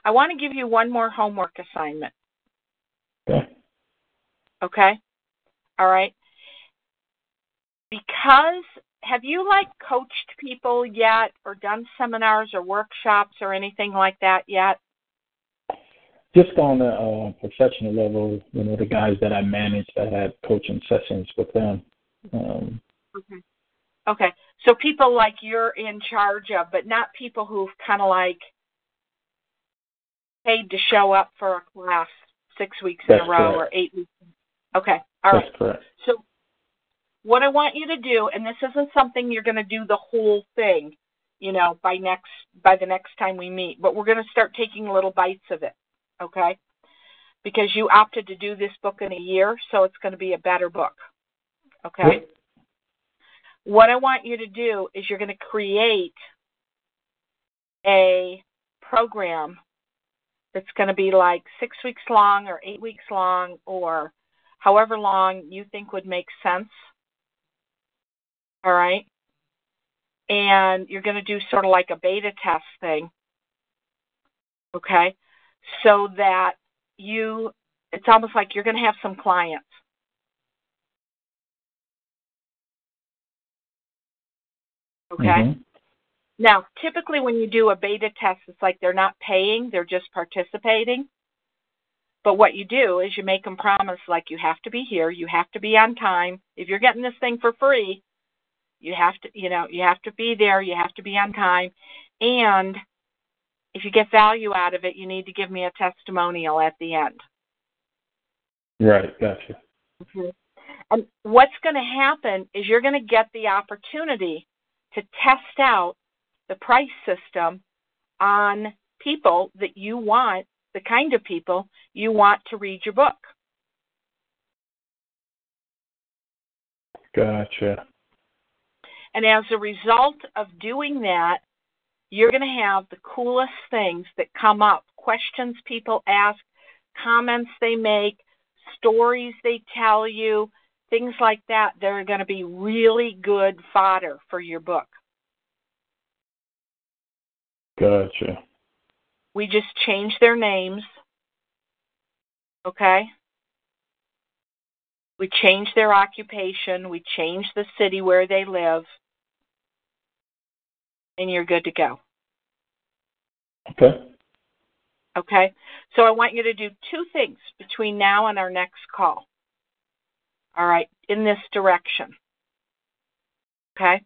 I want to give you one more homework assignment. Okay. Okay. All right. Because have you like coached people yet or done seminars or workshops or anything like that yet? Just on the uh, professional level, you know, the guys that I managed, I had coaching sessions with them. Um, okay. Okay. So people like you're in charge of, but not people who've kind of like paid to show up for a class six weeks in a row correct. or eight weeks. Okay. All That's right. correct. So what I want you to do, and this isn't something you're going to do the whole thing, you know, by next by the next time we meet, but we're going to start taking little bites of it. Okay? Because you opted to do this book in a year, so it's going to be a better book. Okay? What I want you to do is you're going to create a program that's going to be like six weeks long or eight weeks long or however long you think would make sense. All right. And you're going to do sort of like a beta test thing. Okay. So that you, it's almost like you're going to have some clients. Okay. Mm-hmm. Now, typically when you do a beta test, it's like they're not paying, they're just participating. But what you do is you make them promise like you have to be here, you have to be on time. If you're getting this thing for free, you have to, you know, you have to be there, you have to be on time. And if you get value out of it, you need to give me a testimonial at the end. Right, gotcha. Mm-hmm. And what's going to happen is you're going to get the opportunity to test out the price system on people that you want, the kind of people you want to read your book. Gotcha. And as a result of doing that, you're going to have the coolest things that come up questions people ask, comments they make, stories they tell you, things like that, they're going to be really good fodder for your book. Gotcha. We just change their names. Okay? We change their occupation. We change the city where they live. And you're good to go. Okay. Okay? So I want you to do two things between now and our next call. All right, in this direction. Okay?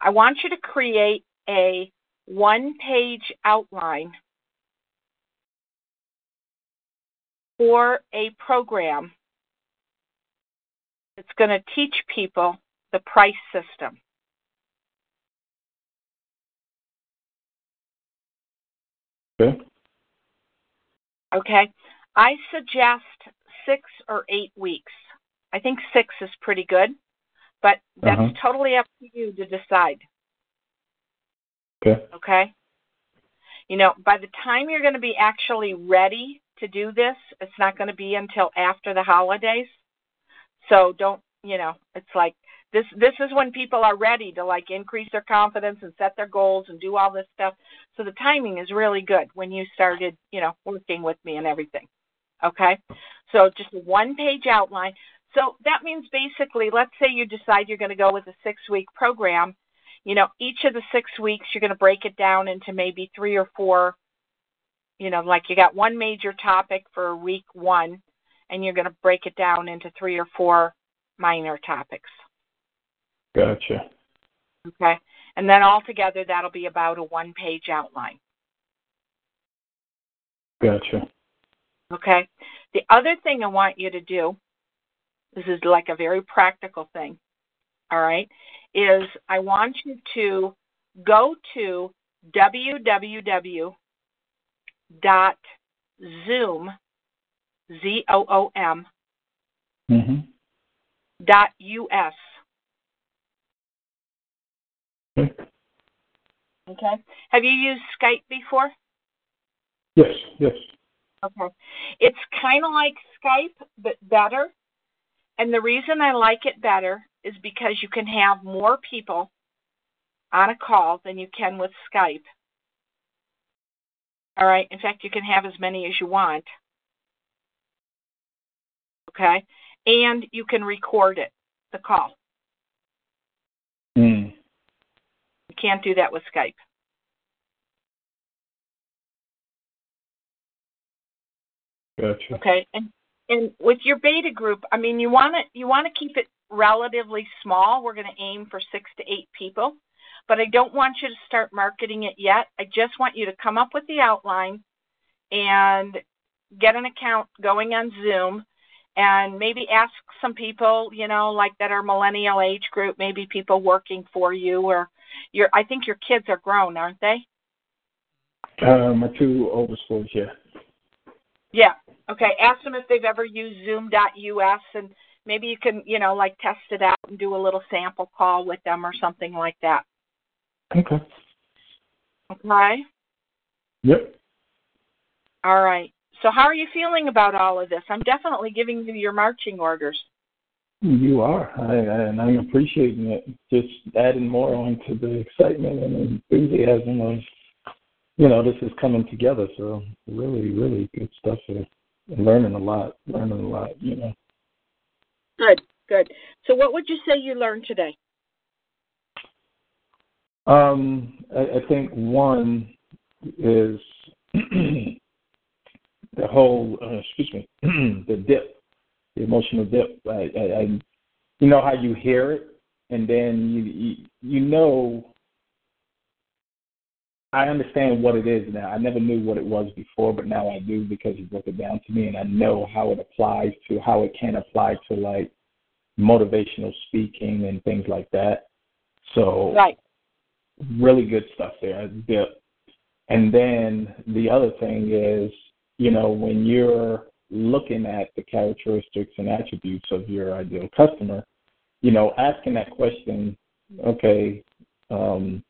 I want you to create a one page outline for a program that's going to teach people the price system. Okay. Okay. I suggest six or eight weeks. I think six is pretty good, but that's Uh-huh. totally up to you to decide. Okay. Okay. You know, by the time you're going to be actually ready to do this, it's not going to be until after the holidays. So don't, you know, it's like this this is when people are ready to like increase their confidence and set their goals and do all this stuff. So the timing is really good when you started, you know, working with me and everything. Okay? So just a one-page outline. So that means basically, let's say you decide you're going to go with a 6-week program you know, each of the six weeks you're going to break it down into maybe three or four, you know, like you got one major topic for week one, and you're going to break it down into three or four minor topics. Gotcha. Okay. And then altogether, that'll be about a one page outline. Gotcha. Okay. The other thing I want you to do, this is like a very practical thing, all right, is I want you to go to www.zoom, Z O O M, Mhm. dot US. Okay. Okay. Have you used Skype before? Yes. Yes. Okay. It's kind of like Skype, but better. And the reason I like it better is because you can have more people on a call than you can with Skype. All right. In fact, you can have as many as you want. Okay. And you can record it, the call. Mm. You can't do that with Skype. Gotcha. Okay. And and with your beta group, I mean, you want to you want to keep it relatively small. We're going to aim for six to eight people, but I don't want you to start marketing it yet. I just want you to come up with the outline and get an account going on Zoom and maybe ask some people, you know, like that are millennial age group, maybe people working for you or your I think your kids are grown, aren't they? Uh, my two oldest boys, yeah. Yeah. Okay. Ask them if they've ever used Zoom.us and maybe you can, you know, like test it out and do a little sample call with them or something like that. Okay. Okay. Yep. All right. So how are you feeling about all of this? I'm definitely giving you your marching orders. You are, I, I, and I'm appreciating it. Just adding more onto the excitement and enthusiasm of, you know, this is coming together. So really, really good stuff here. Learning a lot, learning a lot. You know. Good. Good. So what would you say you learned today? Um, I, I think one is the whole, uh, excuse me, the dip, the emotional dip. I, I, I, you know how you hear it, and then you, you, you know. I understand what it is now. I never knew what it was before, but now I do because you broke it down to me, and I know how it applies to how it can apply to like motivational speaking and things like that. So Right. really good stuff there. And then the other thing is, you know, when you're looking at the characteristics and attributes of your ideal customer, you know, asking that question, okay, um,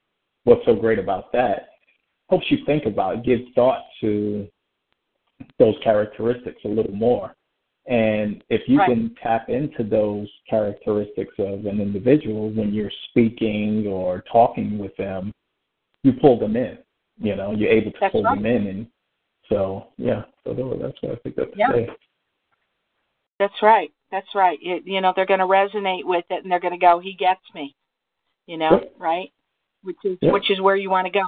what's so great about that, helps you think about, give thought to those characteristics a little more. And if you Right. can tap into those characteristics of an individual when you're speaking or talking with them, you pull them in. You know, you're able to That's pull right. them in, and so yeah. So that's what I think to Yeah. say. That's right. That's right. It, you know, they're going to resonate with it, and they're going to go, "He gets me," you know, Yep. right? Which is Yep. which is where you want to go.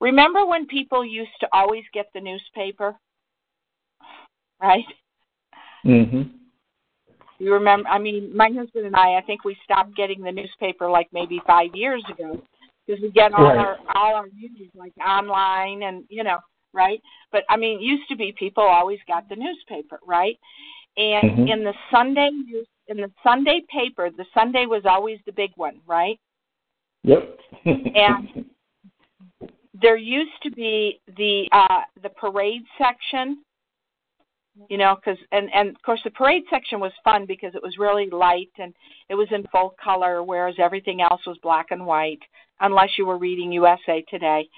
Remember when people used to always get the newspaper, right? Mhm. You remember? I mean, my husband and I, I think we stopped getting the newspaper like maybe five years ago because we get all Right. our all our news like online and you know, right? But I mean, used to be people always got the newspaper, right? And Mhm. in the Sunday news, in the Sunday paper, the Sunday was always the big one, right? Yep. And- There used to be the uh the parade section you know because and and of course the parade section was fun because it was really light and it was in full color whereas everything else was black and white unless you were reading usa today.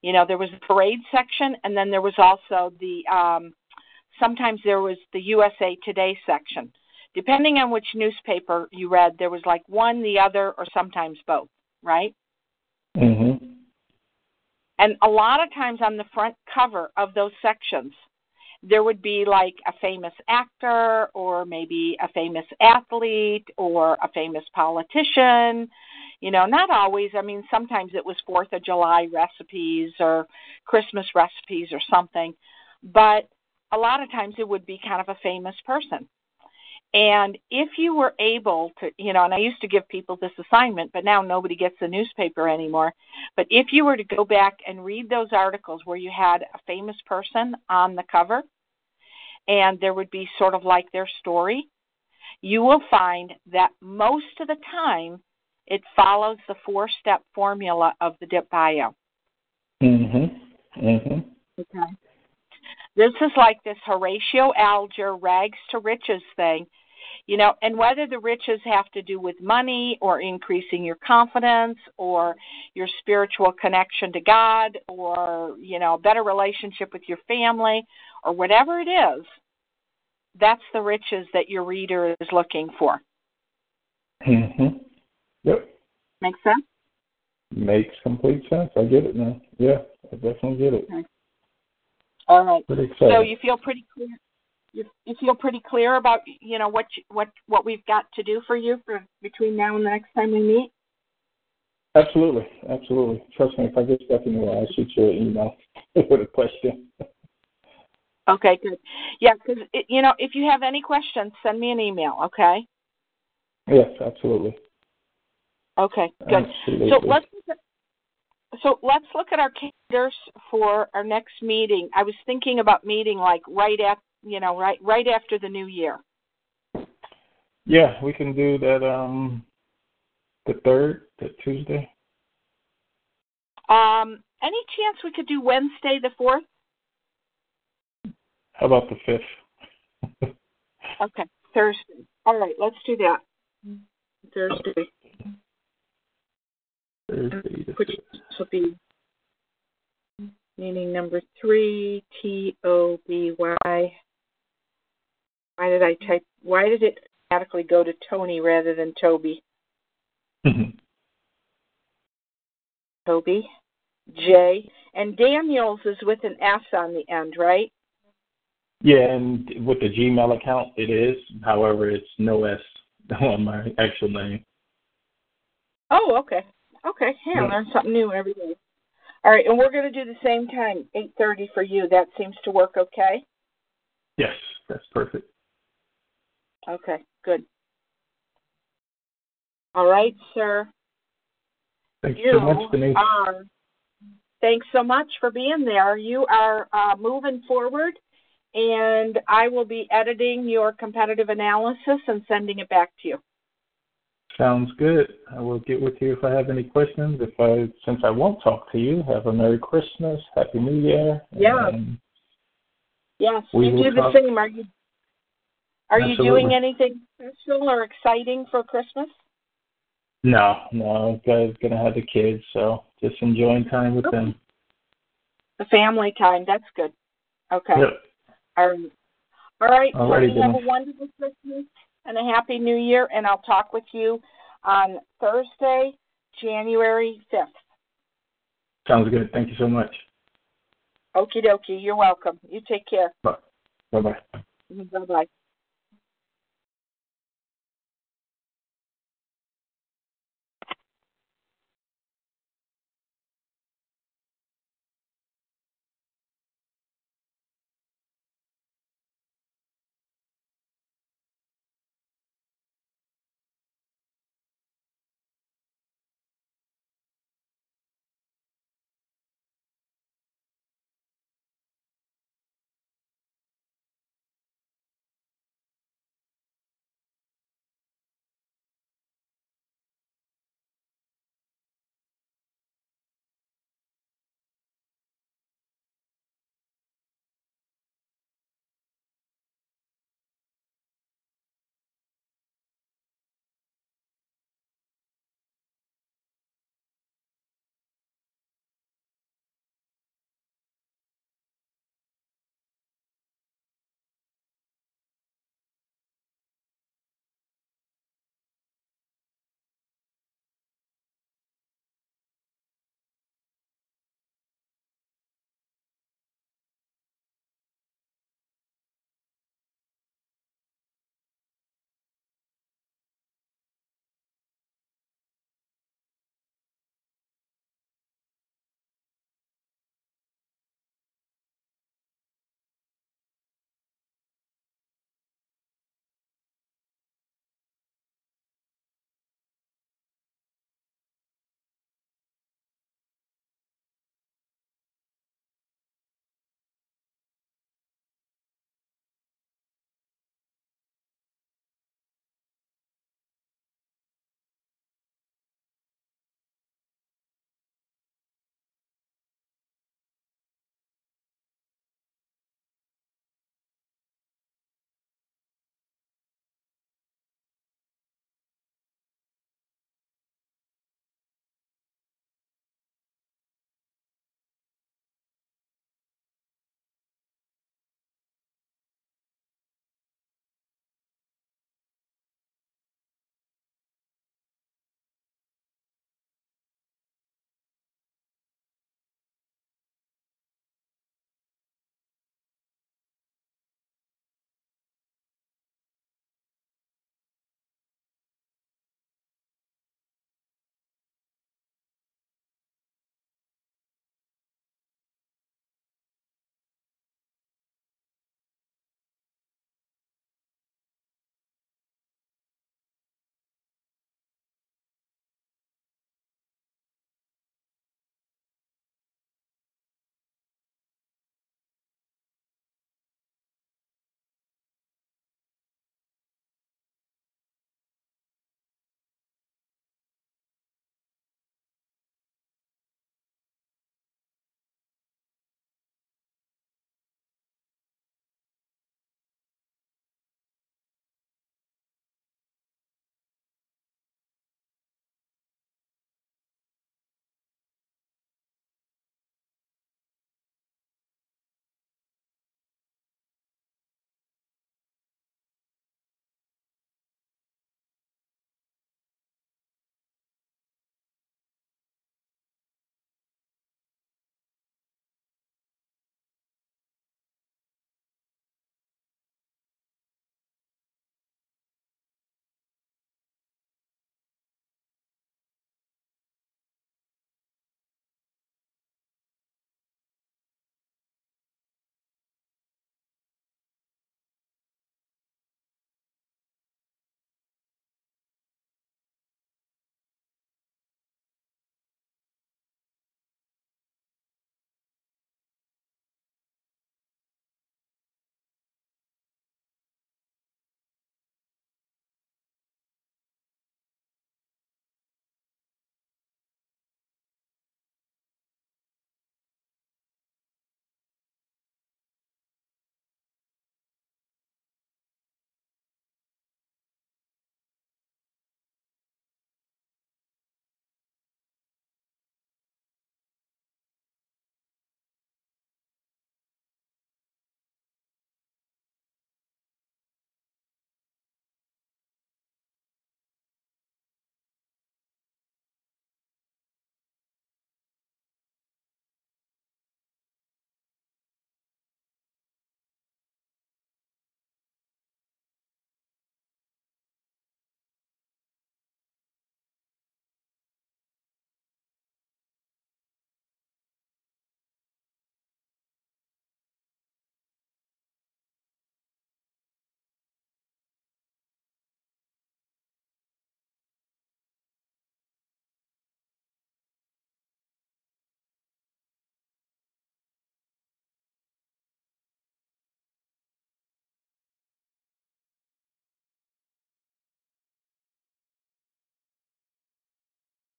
You know there was the parade section and then there was also the um sometimes there was the usa today section. Depending on which newspaper you read there was like one the other or sometimes both right? Mhm. And a lot of times on the front cover of those sections, there would be like a famous actor or maybe a famous athlete or a famous politician. You know, not always. I mean, sometimes it was Fourth of July recipes or Christmas recipes or something. But a lot of times it would be kind of a famous person. And if you were able to, you know, and I used to give people this assignment, but now nobody gets the newspaper anymore. But if you were to go back and read those articles where you had a famous person on the cover and there would be sort of like their story, you will find that most of the time it follows the four step formula of the DIP bio. Mhm. Mhm. Okay. This is like this Horatio Alger rags to riches thing, you know, and whether the riches have to do with money or increasing your confidence or your spiritual connection to God or, you know, a better relationship with your family or whatever it is, that's the riches that your reader is looking for. Mhm. Yep. Make sense? Makes complete sense. I get it now. Yeah, I definitely get it. All right. Pretty. So you feel pretty clear. You, you feel pretty clear about you know what you, what what we've got to do for you for between now and the next time we meet. Absolutely, absolutely. Trust me, if I get stuck anywhere, I'll shoot you an email with a question. Okay, good. Yeah, because you know if you have any questions, send me an email. Okay. Yes, absolutely. Okay, good. Absolutely. So let's look at, so let's look at our calendars for our next meeting. I was thinking about meeting like right at you know right right after the new year. Yeah, we can do that. Um, the third, the Tuesday. Um, any chance we could do Wednesday the fourth? How about the fifth? Okay, Thursday. All right, let's do that. Thursday, Thursday. Which will be meeting number three, T O B Y. Why did I type? Why did it automatically go to Tony rather than Toby? Mm-hmm. Toby, J, and Daniels is with an S on the end, right? yeah, and with the Gmail account, it is. However, it's no S on my actual name. Oh, okay. Okay. Hey, I learn something new every day. All right, and we're going to do the same time, 8:30 for you. That seems to work okay? Yes, that's perfect. Okay, good. All right, sir. Thank you You so much, Denise. are. Thanks so much for being there. You are uh, moving forward, and I will be editing your competitive analysis and sending it back to you. Sounds good. I will get with you if I have any questions. If I, since I won't talk to you, have a Merry Christmas, Happy New Year. Yeah. Yes, We you do the talk. same. Are you? Are you doing anything special or exciting for Christmas? No, no, guys gonna have the kids, so just enjoying time with Okay. them. The family time. That's good. Okay. Yep. All right. All right. Alrighty, so have a wonderful Christmas and a happy New Year, and I'll talk with you on Thursday, January fifth. Sounds good. Thank you so much. Okie dokie. You're welcome. You take care. Bye bye. Bye bye.